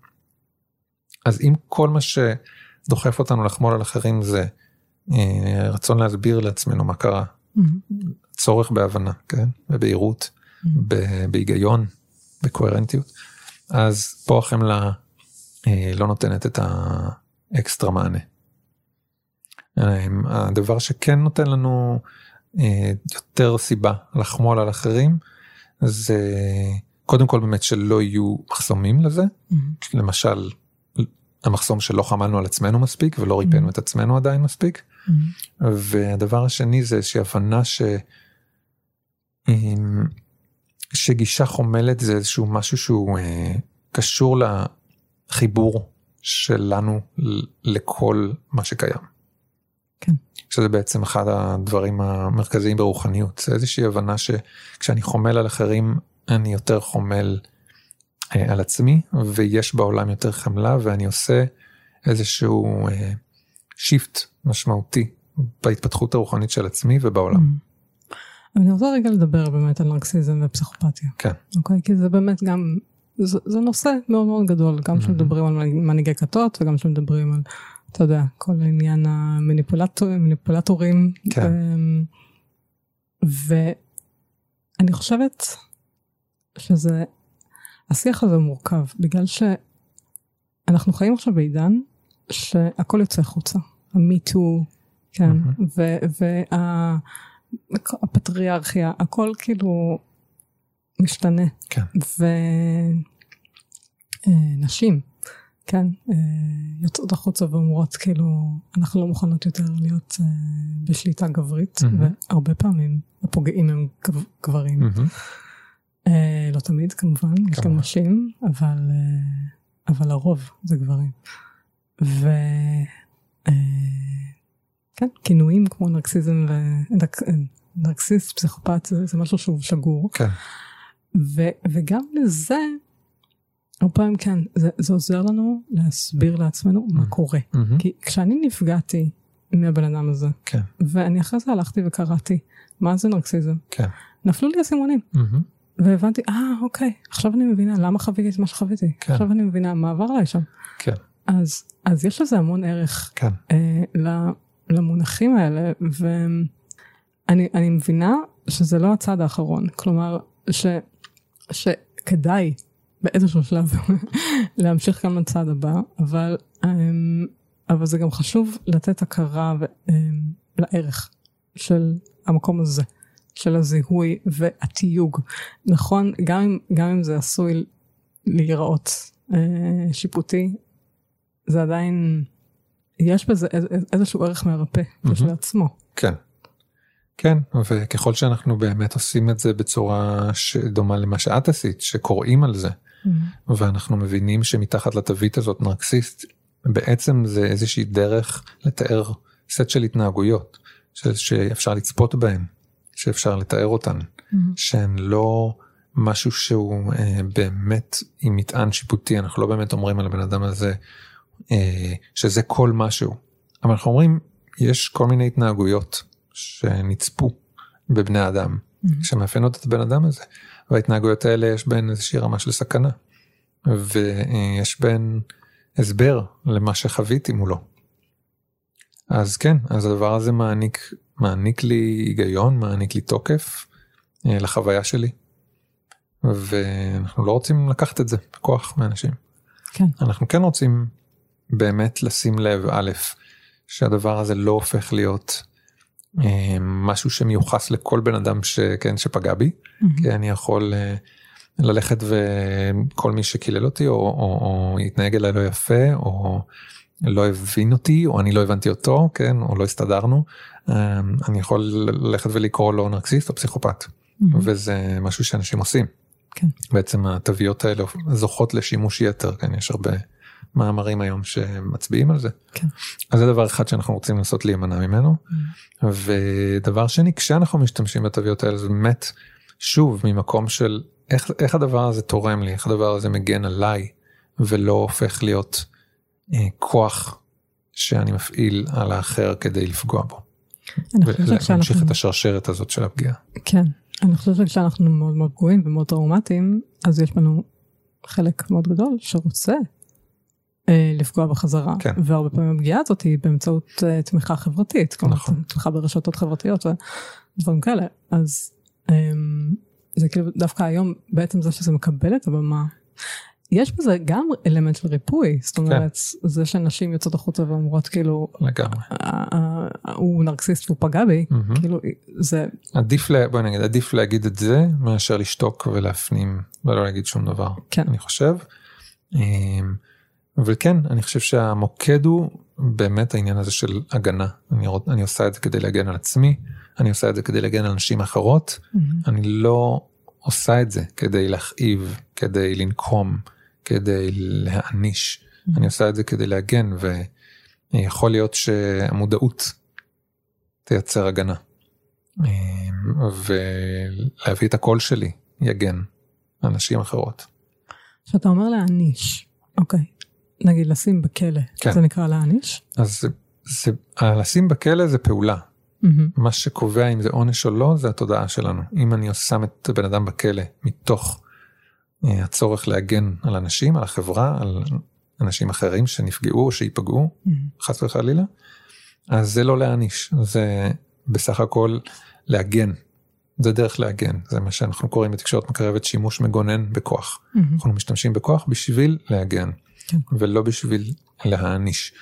אז אם כל מה שדוחף אותנו לחמול על אחרים זה אה, רצון להסביר לעצמנו מה קרה, מהמם, צורך בהבנה, כן, ובהירות. ב- בהיגיון, בקוהרנטיות, אז פה החמלה אה, לא נותנת את האקסטרה מענה. אה, הדבר שכן נותן לנו אה, יותר סיבה לחמול על אחרים זה קודם כל באמת שלא יהיו מחסומים לזה, מהמם, למשל המחסום שלא חמלנו על עצמנו מספיק ולא ריפאנו Mhm. את עצמנו עדיין מספיק. מהמם, והדבר השני זה איזושהי הבנה ש... אמ, שגישה חומלת זה איזשהו משהו שהוא אה, קשור לחיבור שלנו לכל מה שקיים. כן. שזה בעצם אחד הדברים המרכזיים ברוחניות, זה איזושהי הבנה שכשאני חומל על אחרים אני יותר חומל אה, על עצמי ויש בעולם יותר חמלה ואני עושה איזשהו אה, שיפט משמעותי בהתפתחות הרוחנית של עצמי ובעולם. מהמם. אני רוצה רגע לדבר באמת על נרקסיזם ופסיכופתיה. כן. אוקיי? כי זה באמת גם, זה, זה נושא מאוד מאוד גדול, גם. כשמדברים על מנהיגי כתות וגם כשמדברים על, אתה יודע, כל עניין המניפולטורים. כן. ואני חושבת שזה, השיח הזה מורכב, בגלל שאנחנו חיים עכשיו בעידן שהכל יוצא החוצה. המיטו, כן, מהמם. והפטריארכיה, הכל כאילו משתנה. כן. ונשים, כן, אה, יוצאות החוצה ואומרות כאילו, אנחנו לא מוכנות יותר להיות אה, בשליטה גברית, Mhm. והרבה פעמים הפוגעים הם גב- גברים. אה, לא תמיד כמובן, יש גם. נשים, אבל, אה, אבל הרוב זה גברים. ו... כן, כינויים כמו נרקסיזם ונרקסיסט, פסיכופת, זה, זה משהו שהוא שגור. כן. ו, וגם לזה, הרבה פעמים כן, זה, זה עוזר לנו להסביר לעצמנו מה Mm. קורה. מהמם. כי כשאני נפגעתי מהבן אדם הזה, כן. ואני אחרי זה הלכתי וקראתי, מה זה נרקסיזם? כן. נפלו לי האסימונים. מהמם. והבנתי, אה, אוקיי, עכשיו אני מבינה למה חוויתי את מה שחוויתי. כן. עכשיו אני מבינה מה עבר עליי שם. כן. אז, אז יש לזה המון ערך כן. אה, למונחים האלה, ואני אני מבינה שזה לא הצעד האחרון. כלומר, ש, שכדאי באיזשהו שלב להמשיך גם לצעד הבא, אבל, אמ, אבל זה גם חשוב לתת הכרה ו, אמ, לערך של המקום הזה. של הזיהוי והתיוג. נכון, גם אם, גם אם זה עשוי להיראות אה, שיפוטי, זה עדיין, יש בזה איז, איזשהו ערך מרפא כשלעצמו. כן. כן, וככל שאנחנו באמת עושים את זה בצורה שדומה למה שאת עשית, שקוראים על זה, ואנחנו מבינים שמתחת לתווית הזאת נרקסיסט, בעצם זה איזושהי דרך לתאר סט של התנהגויות, ש- שאפשר לצפות בהן, שאפשר לתאר אותן, שהן לא משהו שהוא אה, באמת עם מטען שיפוטי, אנחנו לא באמת אומרים על הבן אדם הזה שזה כל משהו, אבל אנחנו אומרים יש כל מיני התנהגויות שנצפו בבני אדם, שמאפיינות את הבן אדם הזה, וההתנהגויות האלה יש בהן איזושהי רמה של סכנה, ויש בהן הסבר למה שחוויתי מולו. אז כן, אז הדבר הזה מעניק, מעניק לי היגיון, מעניק לי תוקף אה, לחוויה שלי, ואנחנו לא רוצים לקחת את זה בכוח מאנשים. כן. אנחנו כן רוצים באמת לשים לב, א', שהדבר הזה לא הופך להיות אה, משהו שמיוחס לכל בן אדם שכן שפגע בי, כי אני יכול אה, ללכת וכל מי שקילל אותי או, או, או יתנהג אליי לא יפה או לא הבין אותי או אני לא הבנתי אותו כן או לא הסתדרנו אה, אני יכול ללכת ולקרוא לו נרקסיסט או פסיכופת וזה משהו שאנשים עושים. כן. בעצם התוויות האלה זוכות לשימוש יתר כן יש הרבה מאמרים היום שמצביעים על זה. כן. אז זה דבר אחד שאנחנו רוצים לנסות להימנע ממנו. ודבר שני כשאנחנו משתמשים בתוויות האלה זה באמת שוב ממקום של איך, איך הדבר הזה תורם לי איך הדבר הזה מגן עליי ולא הופך להיות אה, כוח שאני מפעיל על האחר כדי לפגוע בו. ולהמשיך את השרשרת הזאת של הפגיעה. כן, אני חושבת שכשאנחנו מאוד מאוד פגועים ומאוד טראומטיים, אז יש לנו חלק מאוד גדול שרוצה לפגוע בחזרה, כן. והרבה פעמים הפגיעה הזאת היא באמצעות אה, תמיכה חברתית, כלומר נכון. תמיכה ברשתות חברתיות ודברים כאלה, אז אה, זה כאילו דווקא היום בעצם זה שזה מקבל את הבמה. יש בזה גם אלמנט של ריפוי, זאת אומרת, זה שנשים יוצאות החוצה ואומרות כאילו, לגמרי. "אה, אה, הוא נרקסיסט והוא פגע בי, מהמם. כאילו זה, עדיף לה, בוא נגיד עדיף להגיד את זה מאשר לשתוק ולהפנים ולא להגיד שום דבר. כן. אני חושב. אבל כן אני חושב שהמוקד הוא באמת העניין הזה של הגנה. אני, אני עושה את זה כדי להגן על עצמי אני עושה את זה כדי להגן על נשים אחרות. אני לא עושה את זה כדי להכאיב כדי לנקום כדי להעניש. אני עושה את זה כדי להגן ויכול להיות שהמודעות תייצר הגנה. אמ, ולהביא את הקול שלי יגן על נשים אחרות. כשאתה אומר להעניש, אוקיי, נגיד לשים בכלא, כן. זה נקרא להעניש? אז זה, זה, לשים בכלא זה פעולה מהמם. מה שקובע אם זה עונש או לא זה התודעה שלנו אם אני שם את הבן אדם בכלא מתוך אה, הצורך להגן על אנשים על החברה על אנשים אחרים שנפגעו או שייפגעו מהמם. חס וחלילה אז זה לא להעניש זה בסך הכל להגן זה דרך להגן זה מה שאנחנו קוראים בתקשורת מקרבת שימוש מגונן בכוח מהמם. אנחנו משתמשים בכוח בשביל להגן כן. ולא בשביל להעניש.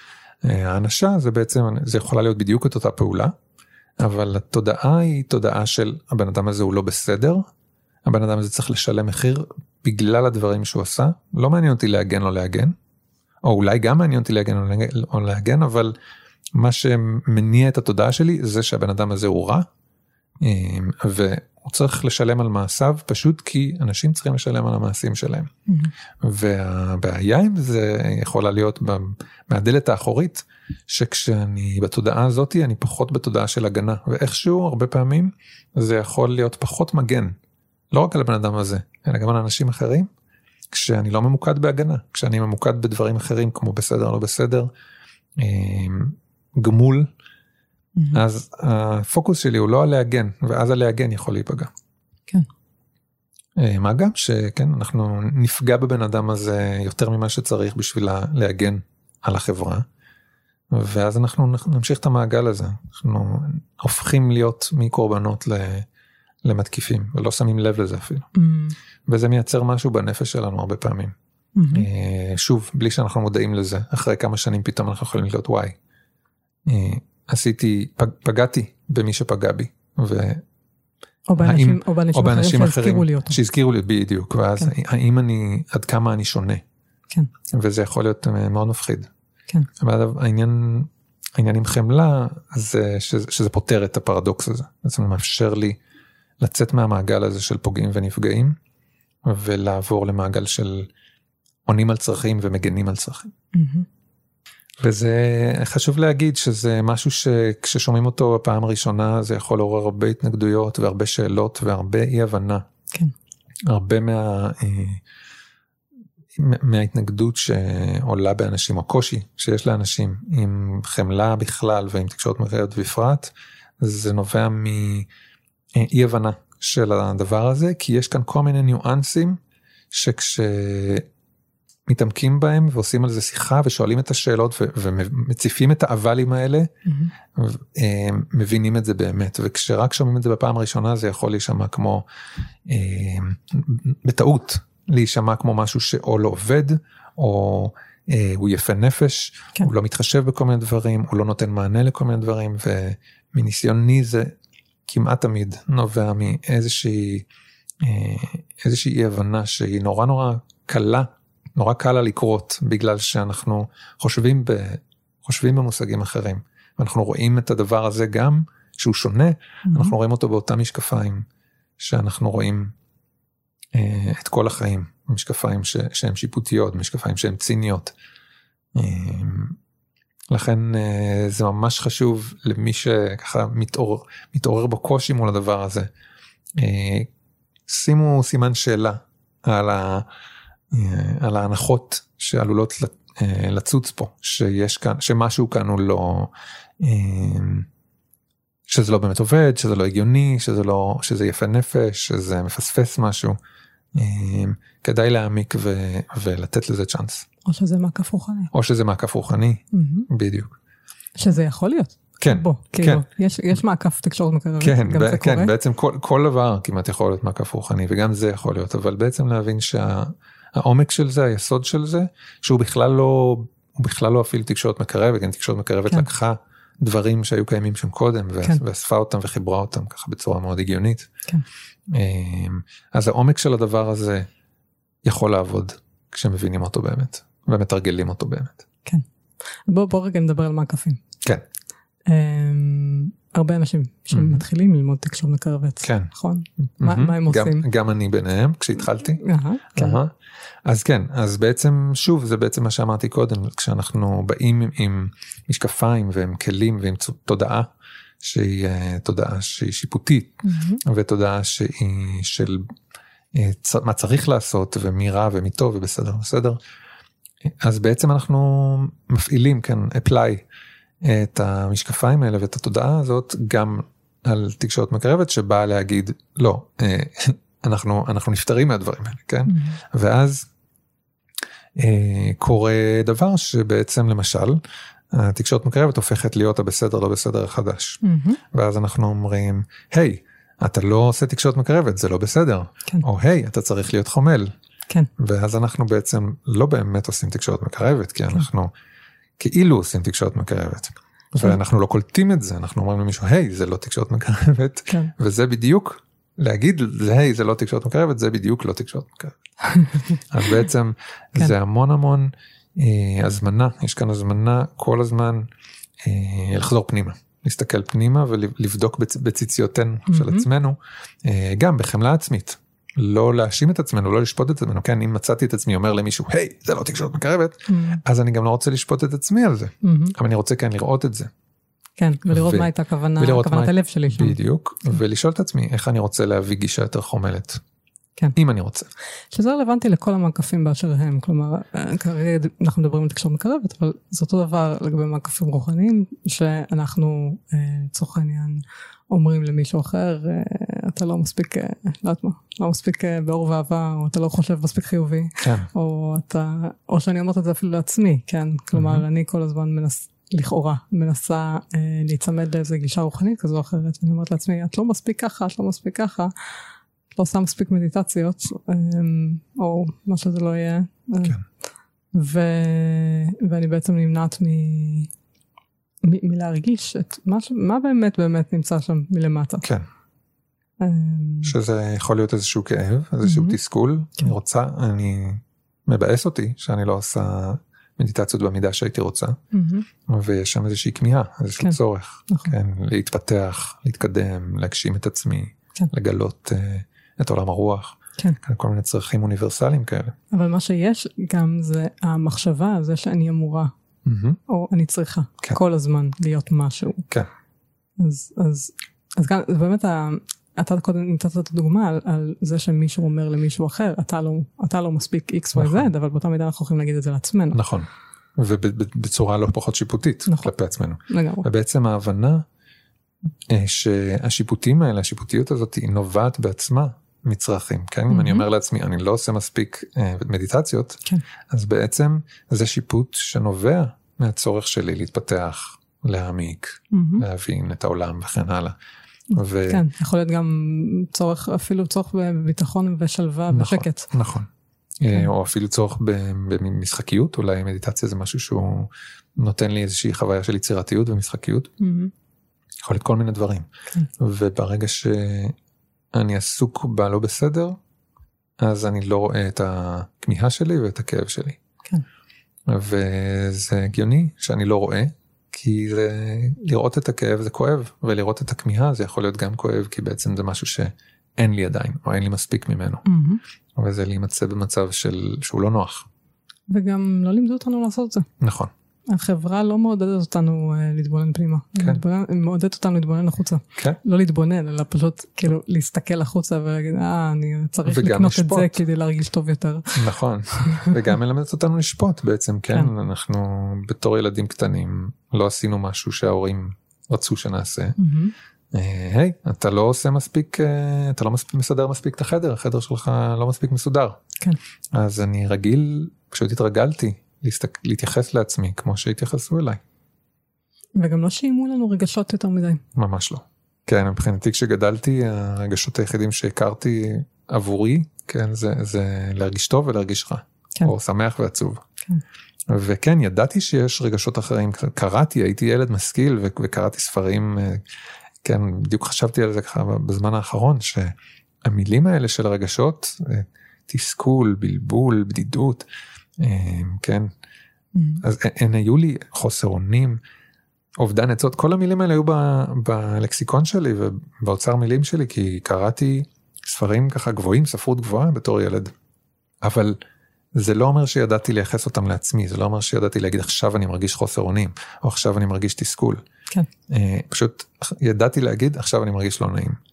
אה, הענשה זה בעצם זה יכולה להיות בדיוק את אותה פעולה אבל התודעה היא תודעה של הבן אדם הזה הוא לא בסדר הבן אדם הזה צריך לשלם מחיר בגלל הדברים שהוא עשה לא מעניין אותי להגן או להגן או אולי גם מעניין אותי להגן או להגן, אבל מה שמניע את התודעה שלי זה שהבן אדם הזה הוא רע, והוא צריך לשלם על מעשיו פשוט כי אנשים צריכים לשלם על המעשים שלהם. Mm-hmm. והבעיה עם זה יכולה להיות מהדלת האחורית, שכשאני בתודעה הזאתי אני פחות בתודעה של הגנה, ואיכשהו הרבה פעמים זה יכול להיות פחות מגן, לא רק על הבן אדם הזה, אלא גם על אנשים אחרים, כשאני לא ממוקד בהגנה, כשאני ממוקד בדברים אחרים כמו בסדר לא בסדר, אמ, גמול, mm-hmm. אז הפוקוס שלי הוא לא על להגן, ואז הלהגן יכול להיפגע. כן. אה, מה גם שכן, אנחנו נפגע בבן אדם הזה יותר ממה שצריך בשביל להגן על החברה, ואז אנחנו נמשיך את המעגל הזה, אנחנו הופכים להיות מקורבנות למתקיפים, ולא שמים לב לזה אפילו. Mm-hmm. וזה מייצר משהו בנפש שלנו הרבה פעמים. Mm-hmm. שוב, בלי שאנחנו מודעים לזה, אחרי כמה שנים פתאום אנחנו יכולים להיות וואי. אה, עשיתי, פג, פגעתי במי שפגע בי. ו... או באנשים, האם, או באנשים, או באנשים אחרים שהזכירו לי אותו. שהזכירו לי בדיוק, ואז כן. האם אני, עד כמה אני שונה. כן. וזה יכול להיות אה, מאוד מפחיד. כן. אבל העניין, העניין עם חמלה זה שזה, שזה פותר את הפרדוקס הזה. בעצם מאפשר לי לצאת מהמעגל הזה של פוגעים ונפגעים, ולעבור למעגל של עונים על צרכים ומגנים על צרכים. Mm-hmm. וזה חשוב להגיד שזה משהו שכששומעים אותו בפעם הראשונה זה יכול לעורר הרבה התנגדויות והרבה שאלות והרבה אי הבנה. כן. הרבה מה... אה, מההתנגדות שעולה באנשים, הקושי שיש לאנשים עם חמלה בכלל ועם תקשורת מרחבת בפרט, זה נובע מאי הבנה של הדבר הזה, כי יש כאן כל מיני ניואנסים שכש... מתעמקים בהם ועושים על זה שיחה ושואלים את השאלות ומציפים את האבלים האלה, mm-hmm. מבינים את זה באמת וכשרק שומעים את זה בפעם הראשונה זה יכול להישמע כמו בטעות להישמע כמו משהו שאו לא עובד או הוא יפה נפש, כן. הוא לא מתחשב בכל מיני דברים, הוא לא נותן מענה לכל מיני דברים ומניסיוני זה כמעט תמיד נובע מאיזושהי איזושהי אי הבנה שהיא נורא נורא קלה נורא קל לה לקרות בגלל שאנחנו חושבים, ב, חושבים במושגים אחרים. ואנחנו רואים את הדבר הזה גם, שהוא שונה, mm-hmm. אנחנו רואים אותו באותם משקפיים שאנחנו רואים אה, את כל החיים, משקפיים ש, שהם שיפוטיות, משקפיים שהם ציניות. אה, לכן אה, זה ממש חשוב למי שככה מתעורר, מתעורר בקושי מול הדבר הזה. אה, שימו סימן שאלה על ה... אה, על ההנחות שעלולות אה, לצוץ פה, שיש כאן, שמשהו כאן הוא לא, אה, שזה לא באמת עובד, שזה לא הגיוני, שזה לא, שזה יפה נפש, שזה מפספס משהו. כדאי להעמיק ו, ולתת לזה צ'אנס. או שזה מעקף רוחני. או שזה מעקף רוחני, mm-hmm. בדיוק. שזה יכול להיות. כן, בוא, כן. כאילו, יש, יש מעקף תקשורת מקרבת, כן, גם ב- זה כן, קורה. בעצם כל, כל דבר כמעט יכול להיות מעקף רוחני וגם זה יכול להיות, אבל בעצם להבין שה... העומק של זה, היסוד של זה, שהוא בכלל לא, הוא בכלל לא אפילו תקשורת מקרבת, גם תקשורת מקרבת כן. לקחה דברים שהיו קיימים שם קודם, כן. ואספה אותם וחיברה אותם ככה בצורה מאוד הגיונית. כן. אמ, אז העומק של הדבר הזה יכול לעבוד כשמבינים אותו באמת, ומתרגלים אותו באמת. כן. בוא, בוא רגע נדבר על מעקפים. כן. הרבה אנשים שמתחילים ללמוד תקשורת מקרבת, כן. נכון? מה, מה הם עושים? גם, גם אני ביניהם כשהתחלתי. Uh-huh, כן. Uh-huh. אז כן, אז בעצם שוב זה בעצם מה שאמרתי קודם, כשאנחנו באים עם, עם משקפיים ועם כלים ועם תודעה שהיא אה, תודעה שהיא שיפוטית mm-hmm. ותודעה שהיא של אה, מה צריך לעשות ומי רע ומי טוב ובסדר בסדר. אז בעצם אנחנו מפעילים כאן apply את המשקפיים האלה ואת התודעה הזאת גם על תקשורת מקרבת שבאה להגיד לא אה, אנחנו אנחנו נפטרים מהדברים האלה כן mm-hmm. ואז אה, קורה דבר שבעצם למשל התקשורת מקרבת הופכת להיות הבסדר לא בסדר החדש mm-hmm. ואז אנחנו אומרים היי hey, אתה לא עושה תקשורת מקרבת זה לא בסדר כן. או היי hey, אתה צריך להיות חומל. כן. ואז אנחנו בעצם לא באמת עושים תקשורת מקרבת כי כן. אנחנו כאילו עושים תקשורת מקרבת. כן. ואנחנו לא קולטים את זה אנחנו אומרים למישהו היי זה לא תקשורת מקרבת כן. וזה בדיוק להגיד היי זה לא תקשורת מקרבת זה בדיוק לא תקשורת מקרבת. אז בעצם כן. זה המון המון אה, הזמנה, יש כאן הזמנה כל הזמן אה, לחזור פנימה. להסתכל פנימה ולבדוק בצ, בציציותינו mm-hmm. של עצמנו, אה, גם בחמלה עצמית. לא להאשים את עצמנו, לא לשפוט את עצמנו, כן, אם מצאתי את עצמי אומר למישהו, היי, hey, זה לא תקשורת מקרבת, mm-hmm. אז אני גם לא רוצה לשפוט את עצמי על זה, mm-hmm. אבל אני רוצה כן לראות את זה. כן, ולראות ו... מה הייתה כוונה, כוונת מה... הלב שלי. בדיוק, כן. ולשאול את עצמי איך אני רוצה להביא גישה יותר חומלת. כן. אם אני רוצה. שזה רלוונטי לכל המעקפים באשר הם, כלומר, כרגע אנחנו מדברים על תקשורת מקרבת, אבל זה אותו דבר לגבי מעקפים רוחניים, שאנחנו לצורך העניין אומרים למישהו אחר, אתה לא מספיק, לא יודעת מה, לא מספיק באור ואהבה, או אתה לא חושב מספיק חיובי, כן. או אתה, או שאני אומרת את זה אפילו לעצמי, כן, כלומר, mm-hmm. אני כל הזמן מנס, לכאורה מנסה אה, להיצמד לאיזה גישה רוחנית כזו או אחרת, ואני אומרת לעצמי, את לא מספיק ככה, את לא מספיק ככה, לא עושה מספיק מדיטציות, אמ, או מה שזה לא יהיה. כן. ו... ואני בעצם נמנעת מ... מ... מלהרגיש את מה, ש... מה באמת באמת נמצא שם מלמטה. כן. אמ, שזה יכול להיות איזשהו כאב, איזשהו mm-hmm. תסכול. כן. אני רוצה, אני מבאס אותי שאני לא עושה מדיטציות במידה שהייתי רוצה, mm-hmm. ויש שם איזושהי כמיהה, איזשהו כן. צורך, נכון. כן, להתפתח, להתקדם, להגשים את עצמי, כן. לגלות. Uh, את עולם הרוח. כן. כל מיני צרכים אוניברסליים כאלה. אבל מה שיש גם זה המחשבה, זה שאני אמורה, mm-hmm. או אני צריכה, כן. כל הזמן להיות משהו. כן. אז, אז, אז גם, באמת, אתה קודם נתת את הדוגמה על, על זה שמישהו אומר למישהו אחר, אתה לא, אתה לא מספיק x, y, z, אבל באותה מידה אנחנו יכולים להגיד את זה לעצמנו. נכון. ובצורה לא פחות שיפוטית נכון. כלפי עצמנו. לגמרי. ובעצם ההבנה אה, שהשיפוטים האלה, השיפוטיות הזאת היא נובעת בעצמה מצרכים, כן? Mm-hmm. אם אני אומר לעצמי, אני לא עושה מספיק אה, מדיטציות, כן. אז בעצם זה שיפוט שנובע מהצורך שלי להתפתח, להעמיק, mm-hmm. להבין את העולם וכן הלאה. ו... כן, יכול להיות גם צורך, אפילו צורך בביטחון ושלווה נכון, ושקט. נכון. כן. אה, או אפילו צורך במשחקיות, אולי מדיטציה זה משהו שהוא נותן לי איזושהי חוויה של יצירתיות ומשחקיות. Mm-hmm. יכול להיות כל מיני דברים. כן. וברגע ש... אני עסוק בלא בסדר, אז אני לא רואה את הכמיהה שלי ואת הכאב שלי. כן. וזה הגיוני שאני לא רואה, כי זה, לראות את הכאב זה כואב, ולראות את הכמיהה זה יכול להיות גם כואב, כי בעצם זה משהו שאין לי עדיין, או אין לי מספיק ממנו. Mm-hmm. וזה להימצא במצב של, שהוא לא נוח. וגם לא לימדו אותנו לעשות את זה. נכון. החברה לא מעודדת אותנו uh, להתבונן פנימה, כן. היא מעודדת אותנו להתבונן החוצה. כן. לא להתבונן, אלא פשוט כאילו להסתכל החוצה ולהגיד, אה, אני צריך לקנות לשפוט. את זה כדי להרגיש טוב יותר. נכון, וגם מלמדת אותנו לשפוט בעצם, כן? כן, אנחנו בתור ילדים קטנים לא עשינו משהו שההורים רצו שנעשה. אה, היי, hey, אתה לא עושה מספיק, אה, אתה לא מספיק מסדר מספיק את החדר, החדר שלך לא מספיק מסודר. כן. אז אני רגיל, פשוט התרגלתי להסתק... להתייחס לעצמי כמו שהתייחסו אליי. וגם לא שיימו לנו רגשות יותר מדי. ממש לא. כן, מבחינתי כשגדלתי הרגשות היחידים שהכרתי עבורי, כן, זה, זה להרגיש טוב ולהרגיש רע. כן. או שמח ועצוב. כן. וכן, ידעתי שיש רגשות אחרים, קראתי, הייתי ילד משכיל וקראתי ספרים, אה, כן, בדיוק חשבתי על זה ככה בזמן האחרון, שהמילים האלה של הרגשות, אה, תסכול, בלבול, בדידות, כן mm-hmm. אז הן היו לי חוסר אונים אובדן עצות כל המילים האלה היו ב, בלקסיקון שלי ובאוצר מילים שלי כי קראתי ספרים ככה גבוהים ספרות גבוהה בתור ילד. אבל זה לא אומר שידעתי לייחס אותם לעצמי זה לא אומר שידעתי להגיד עכשיו אני מרגיש חוסר אונים או עכשיו אני מרגיש תסכול. כן. אה, פשוט ידעתי להגיד עכשיו אני מרגיש לא נעים.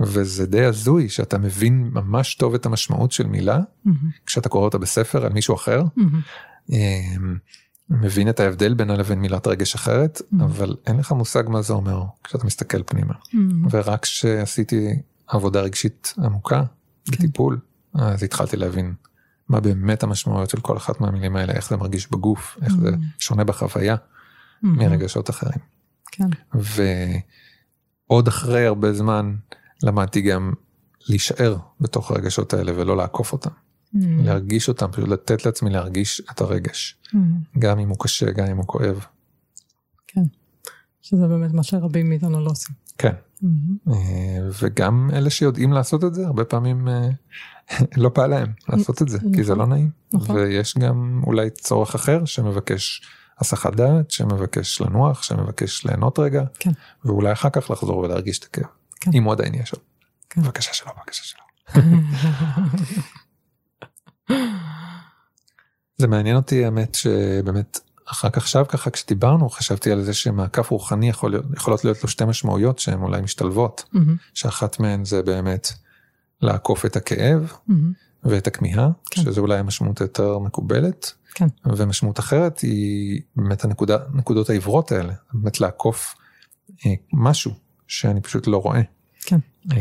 וזה די הזוי שאתה מבין ממש טוב את המשמעות של מילה mm-hmm. כשאתה קורא אותה בספר על מישהו אחר. Mm-hmm. מבין את ההבדל בינה לבין מילת רגש אחרת mm-hmm. אבל אין לך מושג מה זה אומר כשאתה מסתכל פנימה. Mm-hmm. ורק כשעשיתי עבודה רגשית עמוקה כן. בטיפול אז התחלתי להבין מה באמת המשמעויות של כל אחת מהמילים האלה איך זה מרגיש בגוף איך mm-hmm. זה שונה בחוויה mm-hmm. מרגשות אחרים. כן. ועוד אחרי הרבה זמן. למדתי גם להישאר בתוך הרגשות האלה ולא לעקוף אותם. Mm. להרגיש אותם, פשוט לתת לעצמי להרגיש את הרגש. Mm. גם אם הוא קשה, גם אם הוא כואב. כן, שזה באמת מה שרבים מאיתנו לא עושים. כן. מהמם. אה, וגם אלה שיודעים לעשות את זה הרבה פעמים אה, לא בא להם לעשות את זה כי זה לא נעים נכון. ויש גם אולי צורך אחר שמבקש הסחת דעת שמבקש לנוח שמבקש ליהנות רגע כן. ואולי אחר כך לחזור ולהרגיש את הכאב כן. אם הוא עדיין יהיה שם. כן. בבקשה שלא בבקשה שלא. זה מעניין אותי האמת שבאמת רק עכשיו ככה כשדיברנו חשבתי על זה שמעקף רוחני יכול להיות, יכולות להיות לו שתי משמעויות שהן אולי משתלבות מהמם. שאחת מהן זה באמת לעקוף את הכאב מהמם. ואת הכמיהה כן. שזה אולי המשמעות היותר מקובלת כן. ומשמעות אחרת היא באמת הנקודה נקודות העיוורות האלה באמת לעקוף אה, משהו שאני פשוט לא רואה. כן. אה,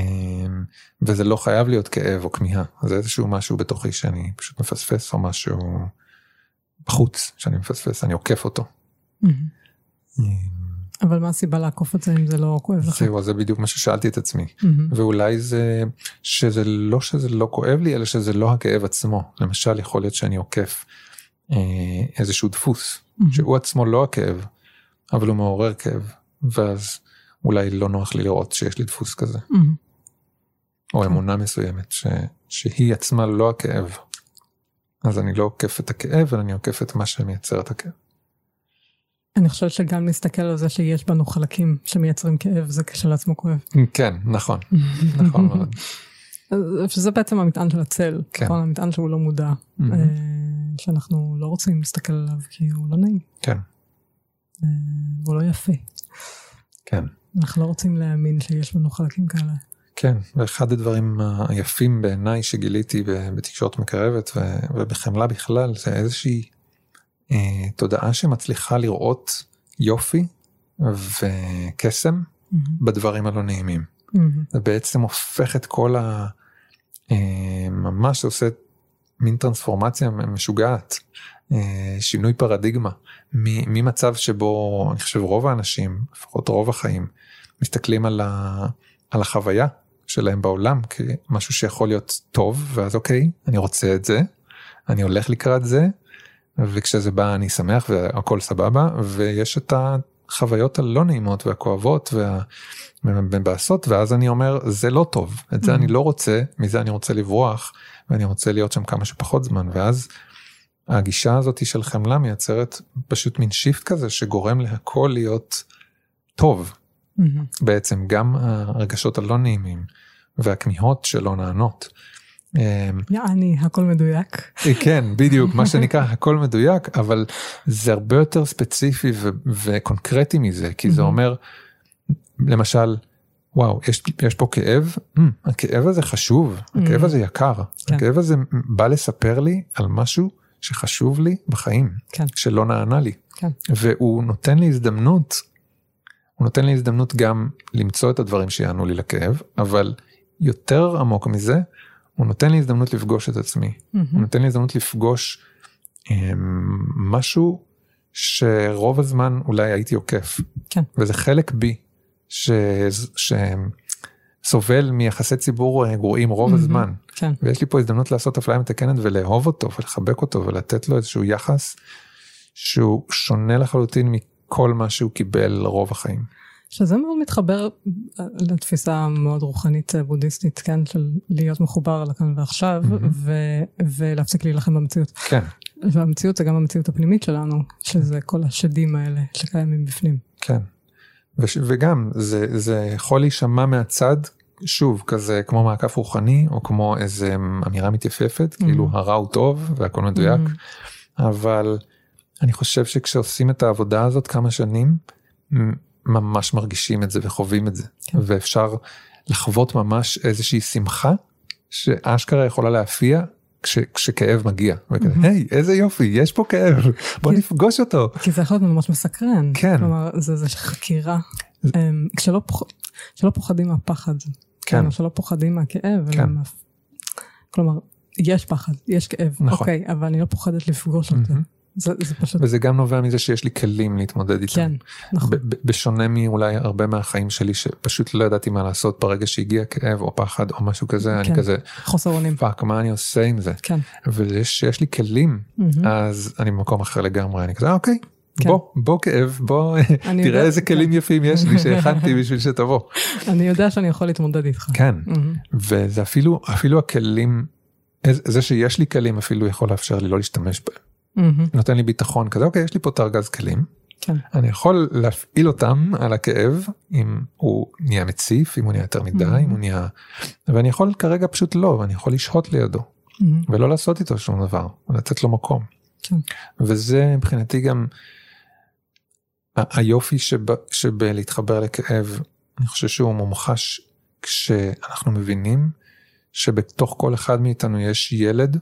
וזה לא חייב להיות כאב או כמיהה זה איזשהו משהו בתוכי שאני פשוט מפספס או משהו בחוץ שאני מפספס אני עוקף אותו. מהמם. אה, אבל מה הסיבה לעקוף את זה אם זה לא כואב לך? זהו זה בדיוק מה ששאלתי את עצמי מהמם. ואולי זה שזה לא שזה לא כואב לי אלא שזה לא הכאב עצמו למשל יכול להיות שאני עוקף אה, איזשהו דפוס מהמם. שהוא עצמו לא הכאב אבל הוא מעורר כאב ואז אולי לא נוח לי לראות שיש לי דפוס כזה מהמם. או כן. אמונה מסוימת ש, שהיא עצמה לא הכאב. אז אני לא עוקף את הכאב אלא אני עוקף את מה שמייצר את הכאב. אני חושבת שגם להסתכל על זה שיש בנו חלקים שמייצרים כאב זה כשלעצמו כואב. כן נכון נכון מאוד. שזה בעצם המטען של הצל, כן. נכון? המטען שהוא לא מודע. אה, שאנחנו לא רוצים להסתכל עליו כי הוא לא נעים, כן אה, הוא לא יפה. כן. אנחנו לא רוצים להאמין שיש בנו חלקים כאלה. כן, ואחד הדברים היפים בעיניי שגיליתי בתקשורת מקרבת ובחמלה בכלל זה איזושהי אה, תודעה שמצליחה לראות יופי וקסם מהמם. בדברים הלא נעימים. מהמם. זה בעצם הופך את כל ה... אה, ממש עושה מין טרנספורמציה משוגעת, שינוי פרדיגמה, ממצב שבו אני חושב רוב האנשים, לפחות רוב החיים, מסתכלים על, ה... על החוויה שלהם בעולם כמשהו שיכול להיות טוב, ואז אוקיי, אני רוצה את זה, אני הולך לקראת זה, וכשזה בא אני שמח והכל סבבה, ויש את החוויות הלא נעימות והכואבות וה... מבאסות ואז אני אומר זה לא טוב את זה Mhm. אני לא רוצה מזה אני רוצה לברוח ואני רוצה להיות שם כמה שפחות זמן ואז הגישה הזאת של חמלה מייצרת פשוט מין שיפט כזה שגורם להכל להיות טוב מהמם. בעצם גם הרגשות הלא נעימים והכמיהות שלא נענות. אמ, יעני, הכל מדויק. כן בדיוק מה שנקרא הכל מדויק אבל זה הרבה יותר ספציפי ו- וקונקרטי מזה כי זה Mhm. אומר למשל וואו יש, יש פה כאב mm, הכאב הזה חשוב הכאב Mhm. הזה יקר כן. הכאב הזה בא לספר לי על משהו שחשוב לי בחיים כן. שלא נענה לי כן. והוא נותן לי הזדמנות הוא נותן לי הזדמנות גם למצוא את הדברים שיענו לי לכאב אבל יותר עמוק מזה הוא נותן לי הזדמנות לפגוש את עצמי הוא מהמם. נותן לי הזדמנות לפגוש אמ, משהו שרוב הזמן אולי הייתי עוקף. כן. וזה חלק בי ש... שסובל מיחסי ציבור אה, גרועים רוב מהמם. הזמן. כן. ויש לי פה הזדמנות לעשות אפליה מתקנת ולאהוב אותו ולחבק אותו ולתת לו איזשהו יחס שהוא שונה לחלוטין מכל מה שהוא קיבל רוב החיים. שזה מאוד מתחבר אה, לתפיסה מאוד רוחנית אה, בודהיסטית, כן, של להיות מחובר לכאן ועכשיו, מהמם. ו- ולהפסיק להילחם במציאות. כן, והמציאות זה גם המציאות הפנימית שלנו, שזה כל השדים האלה שקיימים בפנים. כן. וש... וגם זה, זה יכול להישמע מהצד שוב כזה כמו מעקף רוחני או כמו איזה אמירה מתייפפת כאילו הרע הוא טוב והכל מדויק Mhm. אבל אני חושב שכשעושים את העבודה הזאת כמה שנים ממש מרגישים את זה וחווים את זה כן. ואפשר לחוות ממש איזושהי שמחה שאשכרה יכולה להפיע כש, כשכאב מגיע Mhm. היי איזה יופי יש פה כאב בוא. נפגוש אותו כי זה יכול להיות ממש מסקרן. כן. כלומר, זה, זה חקירה. אמ, כשלא, פוח, כשלא פוחדים מהפחד. כן. או שלא פוחדים מהכאב. כן. מה... כלומר, יש פחד, יש כאב. נכון. אוקיי, אבל אני לא פוחדת לפגוש את זה. זה, זה פשוט, וזה גם נובע מזה שיש לי כלים להתמודד איתם. כן, נכון. בשונה מאולי הרבה מהחיים שלי שפשוט לא ידעתי מה לעשות ברגע שהגיע כאב או פחד או משהו כזה כן. אני כזה חוסר אונים. fuck מה אני עושה עם זה כן. ושיש לי כלים מהמם. אז אני במקום אחר לגמרי אני כזה אוקיי כן. בוא, בוא כאב, בוא תראה יודע- איזה כלים יפים יש לי שהכנתי בשביל שתבוא. אני יודע שאני יכול להתמודד איתך. כן, מהמם. וזה אפילו, אפילו הכלים, זה שיש לי כלים אפילו יכול לאפשר לי לא להשתמש בהם. מהמם. נותן לי ביטחון כזה, אוקיי, יש לי פה את ארגז כלים, כן. אני יכול להפעיל אותם על הכאב אם הוא נהיה מציף, אם הוא נהיה יותר מדי, Mhm. אם הוא נהיה... ואני יכול כרגע פשוט לא, ואני יכול לשהות לידו, מהמם. ולא לעשות איתו שום דבר, ולתת לו מקום. כן. וזה מבחינתי גם ה- היופי שב, שבלהתחבר לכאב, אני חושב שהוא מומחש כשאנחנו מבינים שבתוך כל אחד מאיתנו יש ילד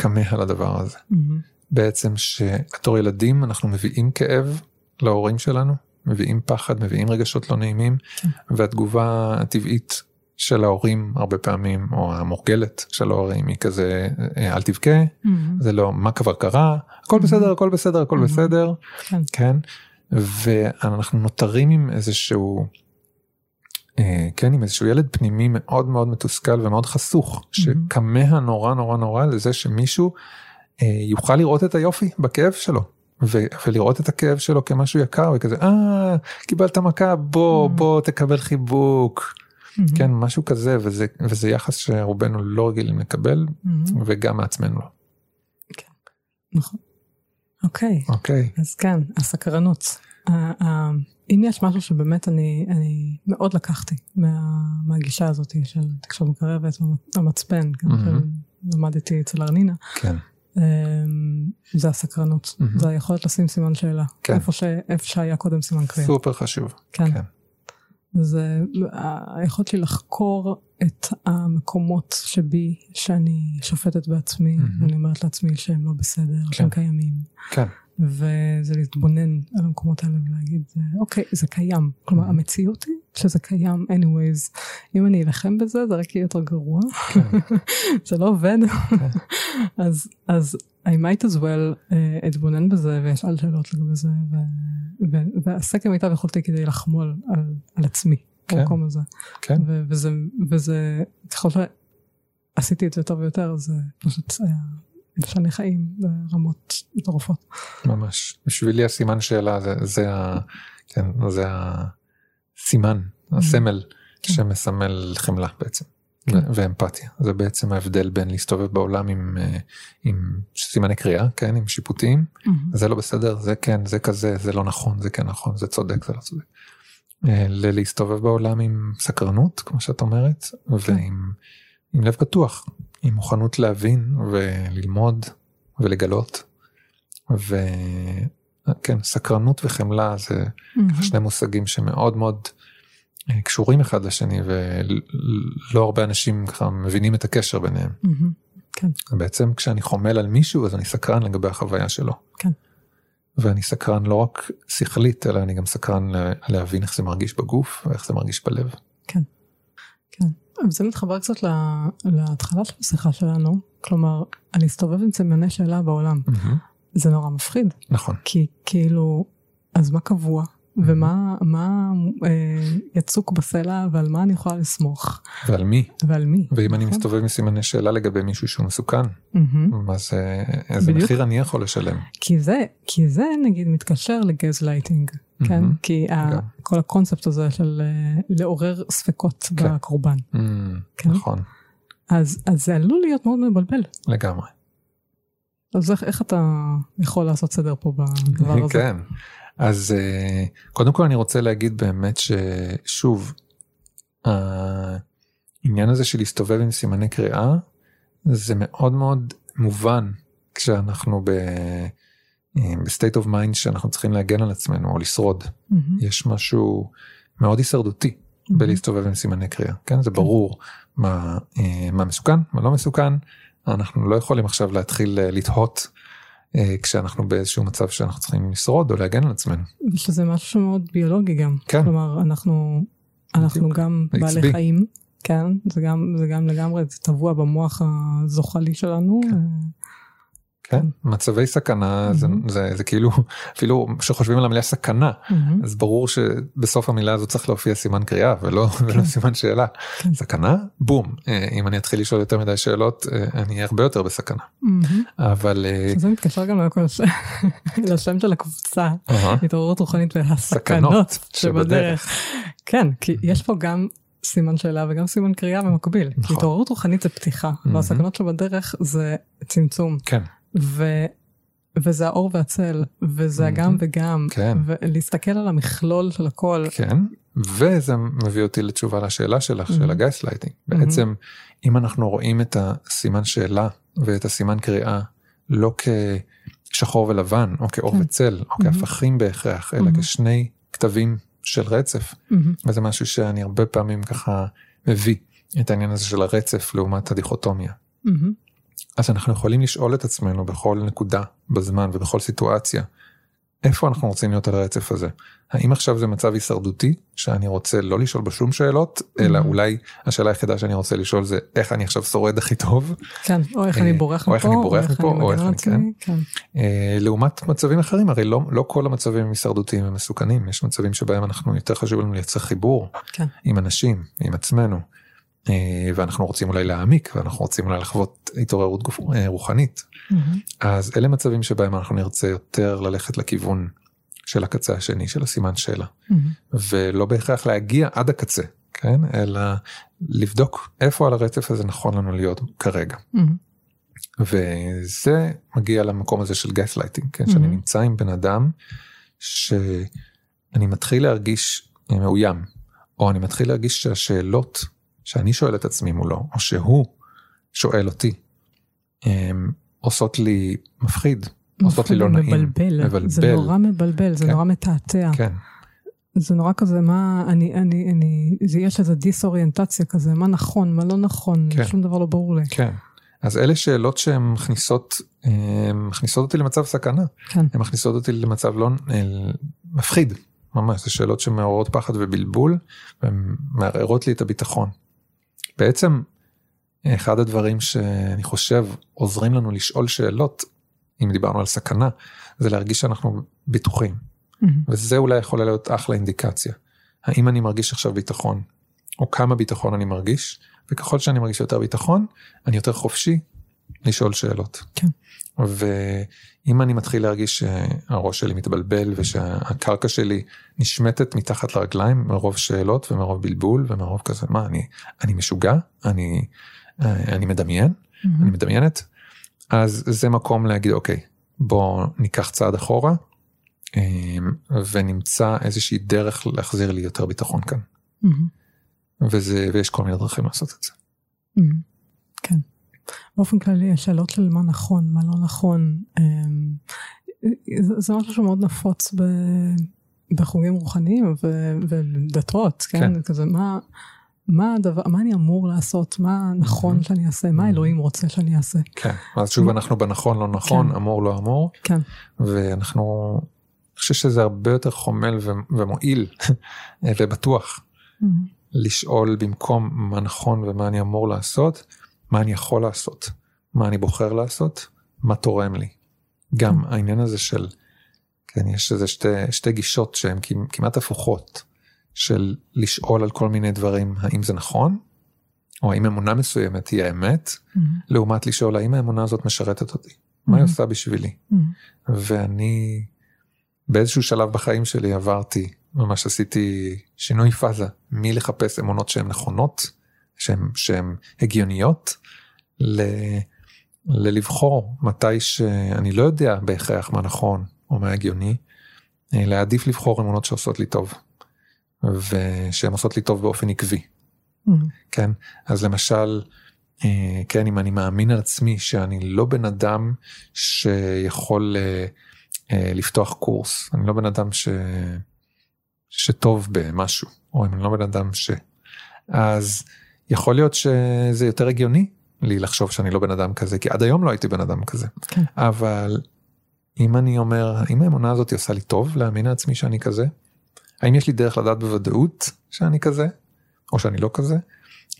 שכמה על הדבר הזה. מהמם. בעצם שבתור ילדים אנחנו מביאים כאב להורים שלנו, מביאים פחד, מביאים רגשות לא נעימים, כן. והתגובה הטבעית של ההורים הרבה פעמים, או המורגלת של ההורים היא כזה, "אה, אל תבכה, מהמם. זה לא מה כבר קרה, הכל Mhm. בסדר, הכל בסדר, הכל Mhm. בסדר, כן. כן, ואנחנו נותרים עם איזשהו, כן, עם איזשהו ילד פנימי מאוד מאוד מתוסכל ומאוד חסוך, שכמה נורא נורא נורא לזה שמישהו אה, יוכל לראות את היופי בכאב שלו. ו- ולראות את הכאב שלו כמשהו יקר וכזה אה קיבלת מכה בוא. בוא תקבל חיבוק מהמם. כן משהו כזה וזה וזה יחס שרובנו לא רגילים לקבל מהמם. וגם מעצמנו לא. נכון. אוקיי. אוקיי אז כן, הסקרנות. ה- ה- אם יש משהו שבאמת אני, אני מאוד לקחתי מה, מהגישה הזאת של תקשורת מקרבת, המצפן, גם מהמם. שלמדתי אצל ארנינה, כן אמ, זה הסקרנות, מהמם. זה היכולת לשים סימן שאלה, כן. איפה, ש, איפה שהיה קודם סימן קריאה. סופר חשוב כן. כן. זה היכולת שלי לחקור את המקומות שבי שאני שופטת בעצמי, מהמם. ואני אומרת לעצמי שהם לא בסדר, שהם קיימים. כן וזה להתבונן על המקומות האלה ולהגיד, אוקיי, זה קיים. כלומר, Mhm. המציאות היא שזה קיים anyways. אם אני אלחם בזה, זה רק יהיה יותר גרוע. כן. זה לא עובד. אז, אז I might as well uh, אתבונן בזה ואשאל שאלות לגבי זה, ו- ו- ואעשה כמיטב יכולתי כדי לחמול על, על עצמי כן. במקום הזה. כן. וזה, וזה, ככל שעשיתי את זה יותר ויותר, זה פשוט היה משנה חיים ברמות מטורפות. ממש בשבילי הסימן שאלה זה זה ה... כן זה הסימן הסמל כן. שמסמל חמלה בעצם כן. ואמפתיה זה בעצם ההבדל בין להסתובב בעולם עם אה, עם סימני קריאה כן עם שיפוטים זה לא בסדר זה כן זה כזה זה לא נכון זה כן נכון זה צודק זה לא צודק. אה, ללהסתובב בעולם עם סקרנות כמו שאת אומרת ועם עם לב פתוח עם מוכנות להבין וללמוד ולגלות וכן סקרנות וחמלה זה מהמם. שני מושגים שמאוד מאוד אה, קשורים אחד לשני ולא הרבה אנשים ככה מבינים את הקשר ביניהם. מהמם. בעצם כשאני חומל על מישהו אז אני סקרן לגבי החוויה שלו. כן. ואני סקרן לא רק שכלית אלא אני גם סקרן לה- להבין איך זה מרגיש בגוף ואיך זה מרגיש בלב. כן. וזה מתחבר קצת לה- להתחלה של השיחה שלנו, כלומר, אני אסתובב עם סימני שאלה בעולם. זה נורא מפחיד, נכון. כי כאילו, אז מה קבוע? ומה מה, אה, יצוק בסלע ועל מה אני יכולה לסמוך ועל מי? ועל מי. ואם אני נכון? מסתובב עם סימני שאלה לגבי מישהו שהוא מסוכן. מה זה איזה בדיוק. מחיר אני יכול לשלם. כי זה, כי זה נגיד מתקשר לגז לייטינג, כן? כי ה-. כל הקונספט הזה של אה, לעורר ספקות כן. בקורבן. Mm, כן. נכון אז אז זה עלול להיות מאוד מבלבל. לגמרי. אז איך, איך אתה יכול לעשות סדר פה בדבר הזה? כן. אז אה, קודם כל אני רוצה להגיד באמת ששוב, העניין הזה של להסתובב עם סימני קריאה זה מאוד מאוד מובן כשאנחנו ב... אה, ב state of mind שאנחנו צריכים להגן על עצמנו או לשרוד. מהמם. יש משהו מאוד הישרדותי בלהסתובב עם סימני קריאה, כן? זה ברור מה, אה, מה מסוכן, מה לא מסוכן, אנחנו לא יכולים עכשיו להתחיל לתהות כשאנחנו באיזשהו מצב שאנחנו צריכים לשרוד או להגן על עצמנו. ושזה משהו שמאוד ביולוגי גם. כן. כלומר, אנחנו, אנחנו. גם בעלי עצבי. חיים, כן? זה גם, זה גם לגמרי, זה טבוע במוח הזוחלי שלנו. כן. אה, כן, מצבי סכנה זה, מהמם. זה, זה כאילו אפילו כשחושבים על המילה סכנה מהמם. אז ברור שבסוף המילה הזאת צריך להופיע סימן קריאה ולא, ולא כן. סימן שאלה. כן. סכנה בום אה, אם אני אתחיל לשאול יותר מדי שאלות אה, אני אהיה הרבה יותר בסכנה מהמם. אבל אה, שזה מתקשר גם לשם של הקבוצה, התעוררות רוחנית והסכנות סכנות שבדרך. כן, כי יש פה גם סימן שאלה וגם סימן קריאה במקביל. כי נכון. התעוררות רוחנית זה פתיחה, מהמם. והסכנות שבדרך זה צמצום. כן ו... וזה האור והצל, וזה. הגם וגם, כן. ולהסתכל על המכלול של הכל. כן וזה מביא אותי לתשובה לשאלה שלך של מהמם. הגייסלייטינג. בעצם אם אנחנו רואים את הסימן שאלה ואת הסימן קריאה לא כשחור ולבן או כאור כן. וצל או מהמם. כהפכים בהכרח אלא מהמם. כשני כתבים של רצף מהמם. וזה משהו שאני הרבה פעמים ככה מביא את העניין הזה של הרצף לעומת הדיכוטומיה. אז אנחנו יכולים לשאול את עצמנו בכל נקודה בזמן ובכל סיטואציה איפה אנחנו רוצים להיות על הרצף הזה. האם עכשיו זה מצב הישרדותי שאני רוצה לא לשאול בו שום שאלות אלא. אולי השאלה היחידה שאני רוצה לשאול זה איך אני עכשיו שורד הכי טוב כן, או איך אה, אני בורח או איך מפה, אני בורח מפה, או איך אני- עצמי, כן. אה, לעומת מצבים אחרים הרי לא, לא כל המצבים הם הישרדותיים ומסוכנים יש מצבים שבהם אנחנו יותר חשוב לנו לייצר חיבור כן. עם אנשים עם עצמנו אה, ואנחנו רוצים אולי להעמיק ואנחנו רוצים אולי לחוות התעוררות גוף, אה, רוחנית מהמם. אז אלה מצבים שבהם אנחנו נרצה יותר ללכת לכיוון של הקצה השני של הסימן שאלה מהמם. ולא בהכרח להגיע עד הקצה כן אלא לבדוק איפה על הרצף הזה נכון לנו להיות כרגע מהמם. וזה מגיע למקום הזה של גס לייטינג כן שאני Mhm. נמצא עם בן אדם שאני מתחיל להרגיש אה, מאוים או אני מתחיל להרגיש שהשאלות שאני שואל את עצמי מולו או שהוא שואל אותי הם עושות לי מפחיד עושות לי לא נעים מבלבל, זה. נורא מבלבל, זה כן. נורא מתעתע. כן זה נורא כזה, מה, אני, אני, אני, זה יש איזה דיסאוריינטציה כזה, מה נכון, מה לא נכון, כן. שום דבר לא ברור לי. כן אז אלה שאלות שהן מכניסות אה, מכניסות אותי למצב סכנה כן. הן מכניסות אותי למצב לא מפחיד ממש זה שאלות שמעוררות פחד ובלבול והן מערערות לי את הביטחון. בעצם אחד הדברים שאני חושב עוזרים לנו לשאול שאלות אם דיברנו על סכנה זה להרגיש שאנחנו בטוחים. וזה אולי יכול להיות אחלה אינדיקציה. האם אני מרגיש עכשיו ביטחון או כמה ביטחון אני מרגיש וככל שאני מרגיש יותר ביטחון אני יותר חופשי לשאול שאלות. כן. ואם אני מתחיל להרגיש שהראש שלי מתבלבל ושהקרקע שלי נשמטת מתחת לרגליים מרוב שאלות ומרוב בלבול ומרוב כזה מה אני אני משוגע אני אני מדמיין אני מהמם. מדמיינת אז זה מקום להגיד אוקיי בוא ניקח צעד אחורה אמ, ונמצא איזושהי דרך להחזיר לי יותר ביטחון כאן מהמם. וזה ויש כל מיני דרכים לעשות את זה. מהמם. באופן כללי, השאלות של מה נכון, מה לא נכון, אמ, זה- משהו שמאוד נפוץ ב- בחוגים רוחניים ו- ודתות, כן? כן. כזה, מה... מה הדבר, מה אני אמור לעשות, מה נכון מהמם. שאני אעשה, מה אלוהים רוצה שאני אעשה. כן אז שוב אנחנו בנכון לא נכון כן. אמור לא אמור כן. ואנחנו אני חושב שזה הרבה יותר חומל ומועיל ובטוח מהמם. לשאול במקום מה נכון ומה אני אמור לעשות מה אני יכול לעשות מה אני בוחר לעשות מה תורם לי. גם העניין הזה של כן יש איזה שתי, שתי גישות שהן כמ- כמעט הפוכות של לשאול על כל מיני דברים האם זה נכון או האם אמונה מסוימת היא האמת מהמם. לעומת לשאול האם האמונה הזאת משרתת אותי מה היא מהמם. עושה בשבילי מהמם. ואני באיזשהו שלב בחיים שלי עברתי ממש עשיתי שינוי פאזה מלחפש אמונות שהן נכונות שהן שהן הגיוניות ל, ללבחור מתי שאני לא יודע בהכרח מה נכון או מה הגיוני אה, להעדיף לבחור אמונות שעושות לי טוב ושהן עושות לי טוב באופן עקבי מהמם. כן אז למשל אה, כן אם אני מאמין על עצמי שאני לא בן אדם שיכול אה, לפתוח קורס אני לא בן אדם ש... שטוב במשהו או אם אני לא בן אדם ש... אז יכול להיות שזה יותר הגיוני לי לחשוב שאני לא בן אדם כזה כי עד היום לא הייתי בן אדם כזה כן. אבל אם אני אומר האם האמונה הזאת עושה לי טוב להאמין לעצמי שאני כזה האם יש לי דרך לדעת בוודאות שאני כזה או שאני לא כזה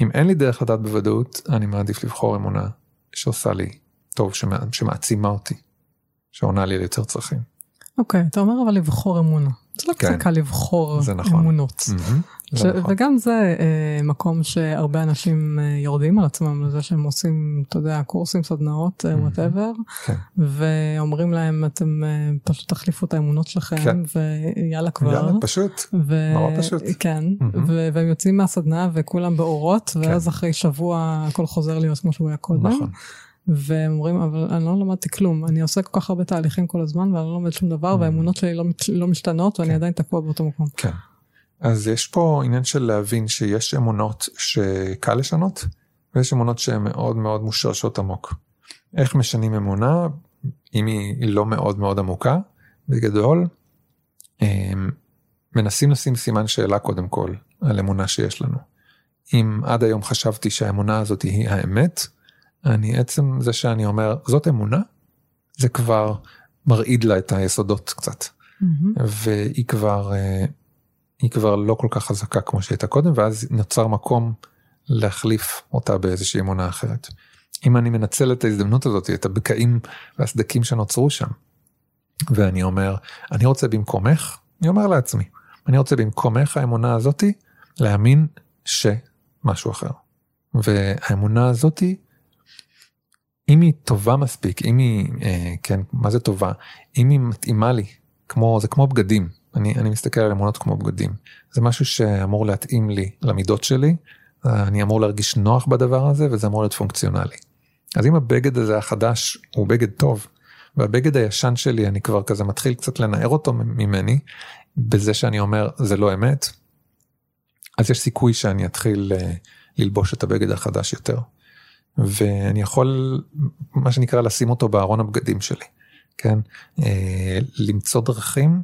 אם אין לי דרך לדעת בוודאות אני מעדיף לבחור אמונה שעושה לי טוב שמע, שמעצימה אותי, שעונה לי על יותר צרכים. אוקיי, אתה אומר אבל לבחור אמונה. זה לא כן. קצת קל לבחור זה נכון. אמונות. מהמם, ש... זה נכון. וגם זה אה, מקום שהרבה אנשים אה, יורדים על עצמם לזה שהם עושים, אתה יודע, קורסים, סדנאות. whatever, כן. ואומרים להם אתם אה, פשוט תחליפו את האמונות שלכם, כן. ויאללה כבר. יאללה, פשוט. ו... נורא פשוט. כן, Mhm. ו- והם יוצאים מהסדנה וכולם באורות, כן. ואז אחרי שבוע הכל חוזר להיות כמו שהוא היה קודם. נכון. והם אומרים אבל אני לא למדתי כלום אני עושה כל כך הרבה תהליכים כל הזמן ואני לא לומד שום דבר Mm. והאמונות שלי לא, לא משתנות ואני כן. עדיין תקוע באותו מקום. כן. אז יש פה עניין של להבין שיש אמונות שקל לשנות, ויש אמונות שהן מאוד מאוד מושרשות עמוק. איך משנים אמונה, אם היא לא מאוד מאוד עמוקה, בגדול, אמ, מנסים לשים סימן שאלה קודם כל על אמונה שיש לנו. אם עד היום חשבתי שהאמונה הזאת היא האמת, אני עצם זה שאני אומר זאת אמונה, זה כבר מרעיד לה את היסודות קצת. מהמם. והיא כבר אה, היא כבר לא כל כך חזקה כמו שהייתה קודם ואז נוצר מקום להחליף אותה באיזושהי אמונה אחרת. אם אני מנצל את ההזדמנות הזאת את הבקעים והסדקים שנוצרו שם ואני אומר אני רוצה במקומך אני אומר לעצמי אני רוצה במקומך האמונה הזאתי להאמין שמשהו אחר. והאמונה הזאתי אם היא טובה מספיק אם היא אה, כן מה זה טובה אם היא מתאימה לי כמו זה כמו בגדים אני אני מסתכל על אמונות כמו בגדים זה משהו שאמור להתאים לי למידות שלי אני אמור להרגיש נוח בדבר הזה וזה אמור להיות פונקציונלי. אז אם הבגד הזה החדש הוא בגד טוב והבגד הישן שלי אני כבר כזה מתחיל קצת לנער אותו ממני בזה שאני אומר זה לא אמת אז יש סיכוי שאני אתחיל אה, ללבוש את הבגד החדש יותר. ואני יכול מה שנקרא לשים אותו בארון הבגדים שלי. כן? אה, למצוא דרכים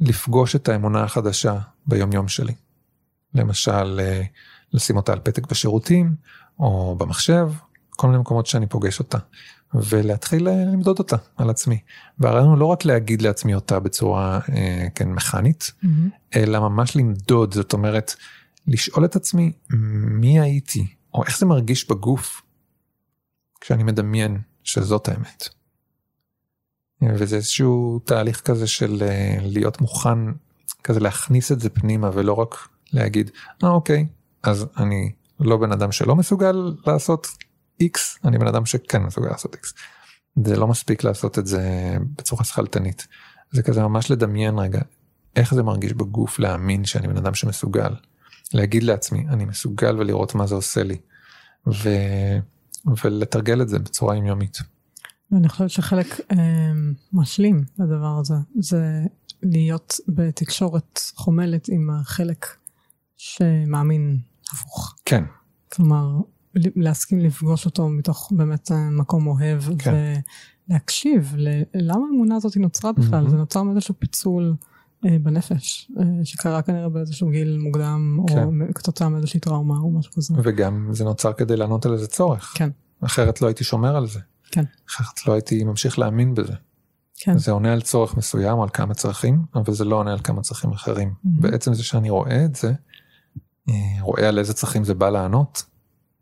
לפגוש את האמונה החדשה ביום יום שלי. למשל, אה, לשים אותה על פתק בשירותים, או במחשב, כל מיני מקומות שאני פוגש אותה, ולהתחיל אה, למדוד אותה על עצמי. והרעיון הוא לא רק להגיד לעצמי אותה בצורה כן, מכנית, מהמם. אלא ממש למדוד, זאת אומרת, לשאול את עצמי מי הייתי, או איך זה מרגיש בגוף כשאני מדמיין שזאת האמת. וזה איזשהו תהליך כזה של אה, להיות מוכן כזה להכניס את זה פנימה ולא רק להגיד אה אוקיי אז אני לא בן אדם שלא מסוגל לעשות x אני בן אדם שכן מסוגל לעשות x. זה לא מספיק לעשות את זה בצורה שכלתנית זה כזה ממש לדמיין רגע איך זה מרגיש בגוף להאמין שאני בן אדם שמסוגל להגיד לעצמי אני מסוגל ולראות מה זה עושה לי ו... ולתרגל את זה בצורה יומיומית. ואני חושבת שחלק אה, משלים לדבר הזה זה להיות בתקשורת חומלת עם החלק שמאמין הפוך. כן כלומר להסכים לפגוש אותו מתוך באמת מקום אוהב כן. ולהקשיב ל- למה האמונה הזאת נוצרה בכלל מהמם. זה נוצר מאיזשהו פיצול בנפש אה, שקרה כנראה באיזשהו גיל מוקדם או כן. מ- כתוצאה מאיזושהי טראומה או משהו כזה. וגם זה נוצר כדי לענות על איזה צורך. כן. אחרת לא הייתי שומר על זה. כן. אחרת לא הייתי ממשיך להאמין בזה. כן. זה עונה על צורך מסוים או על כמה צרכים אבל זה לא עונה על כמה צרכים אחרים. Mhm. בעצם זה שאני רואה את זה אה, רואה על איזה צרכים זה בא לענות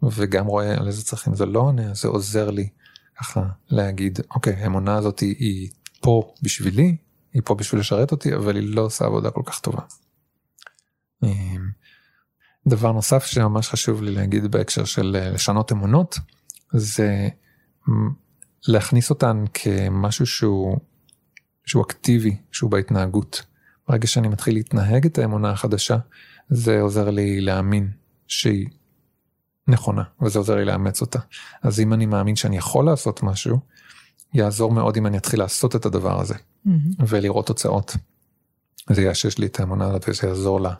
וגם רואה על איזה צרכים זה לא עונה זה עוזר לי ככה להגיד אוקיי האמונה הזאת היא, היא פה בשבילי היא פה בשביל לשרת אותי אבל היא לא עושה עבודה כל כך טובה. אה, דבר נוסף שממש חשוב לי להגיד בהקשר של אה, לשנות אמונות זה להכניס אותן כמשהו שהוא שהוא אקטיבי שהוא בהתנהגות. ברגע שאני מתחיל להתנהג את האמונה החדשה זה עוזר לי להאמין שהיא נכונה וזה עוזר לי לאמץ אותה. אז אם אני מאמין שאני יכול לעשות משהו יעזור מאוד אם אני אתחיל לעשות את הדבר הזה מהמם. ולראות תוצאות. זה יאשש לי את האמונה הזאת וזה יעזור לה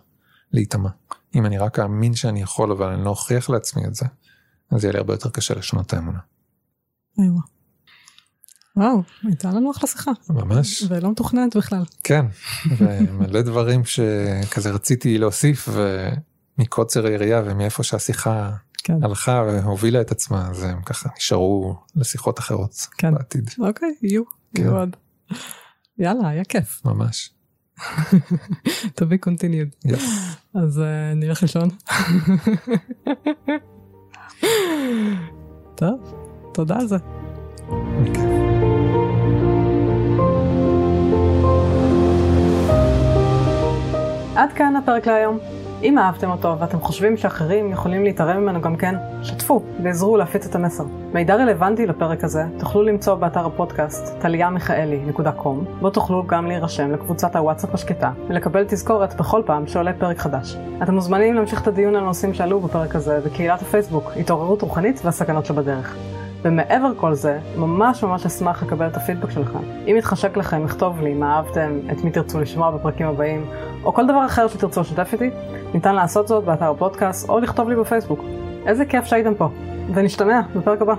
להיטמע. אם אני רק אאמין שאני יכול אבל אני לא אוכיח לעצמי את זה אז יהיה לי הרבה יותר קשה לשנות את האמונה. איווה. וואו, הייתה לנו אחלה שיחה. ממש. ולא מתוכננת בכלל. כן, ומלא דברים שכזה רציתי להוסיף ומקוצר היריעה ומאיפה שהשיחה כן. הלכה והובילה את עצמה אז הם ככה נשארו לשיחות אחרות כן. בעתיד אוקיי, יהיו. כן. יהיו עוד. יאללה, היה כיף. ממש. to be continued. Yes. אז uh, נלך לישון. טוב, תודה על זה. עד כאן הפרק להיום. אם אהבתם אותו ואתם חושבים שאחרים יכולים להתערב ממנו גם כן, שתפו ועזרו להפיץ את המסר. מידע רלוונטי לפרק הזה תוכלו למצוא באתר הפודקאסט טליאמיכאלי.com בו תוכלו גם להירשם לקבוצת הוואטסאפ השקטה ולקבל תזכורת בכל פעם שעולה פרק חדש. אתם מוזמנים להמשיך את הדיון על הנושאים שעלו בפרק הזה בקהילת הפייסבוק התעוררות רוחנית והסכנות שבדרך. ומעבר כל זה, ממש ממש אשמח לקבל את הפידבק שלכם. אם יתחשק לכם, לכתוב לי מה אהבתם, את מי תרצו לשמוע בפרקים הבאים, או כל דבר אחר שתרצו לשתף איתי, ניתן לעשות זאת באתר הפודקאסט או לכתוב לי בפייסבוק. איזה כיף שהייתם פה, ונשתמע בפרק הבא.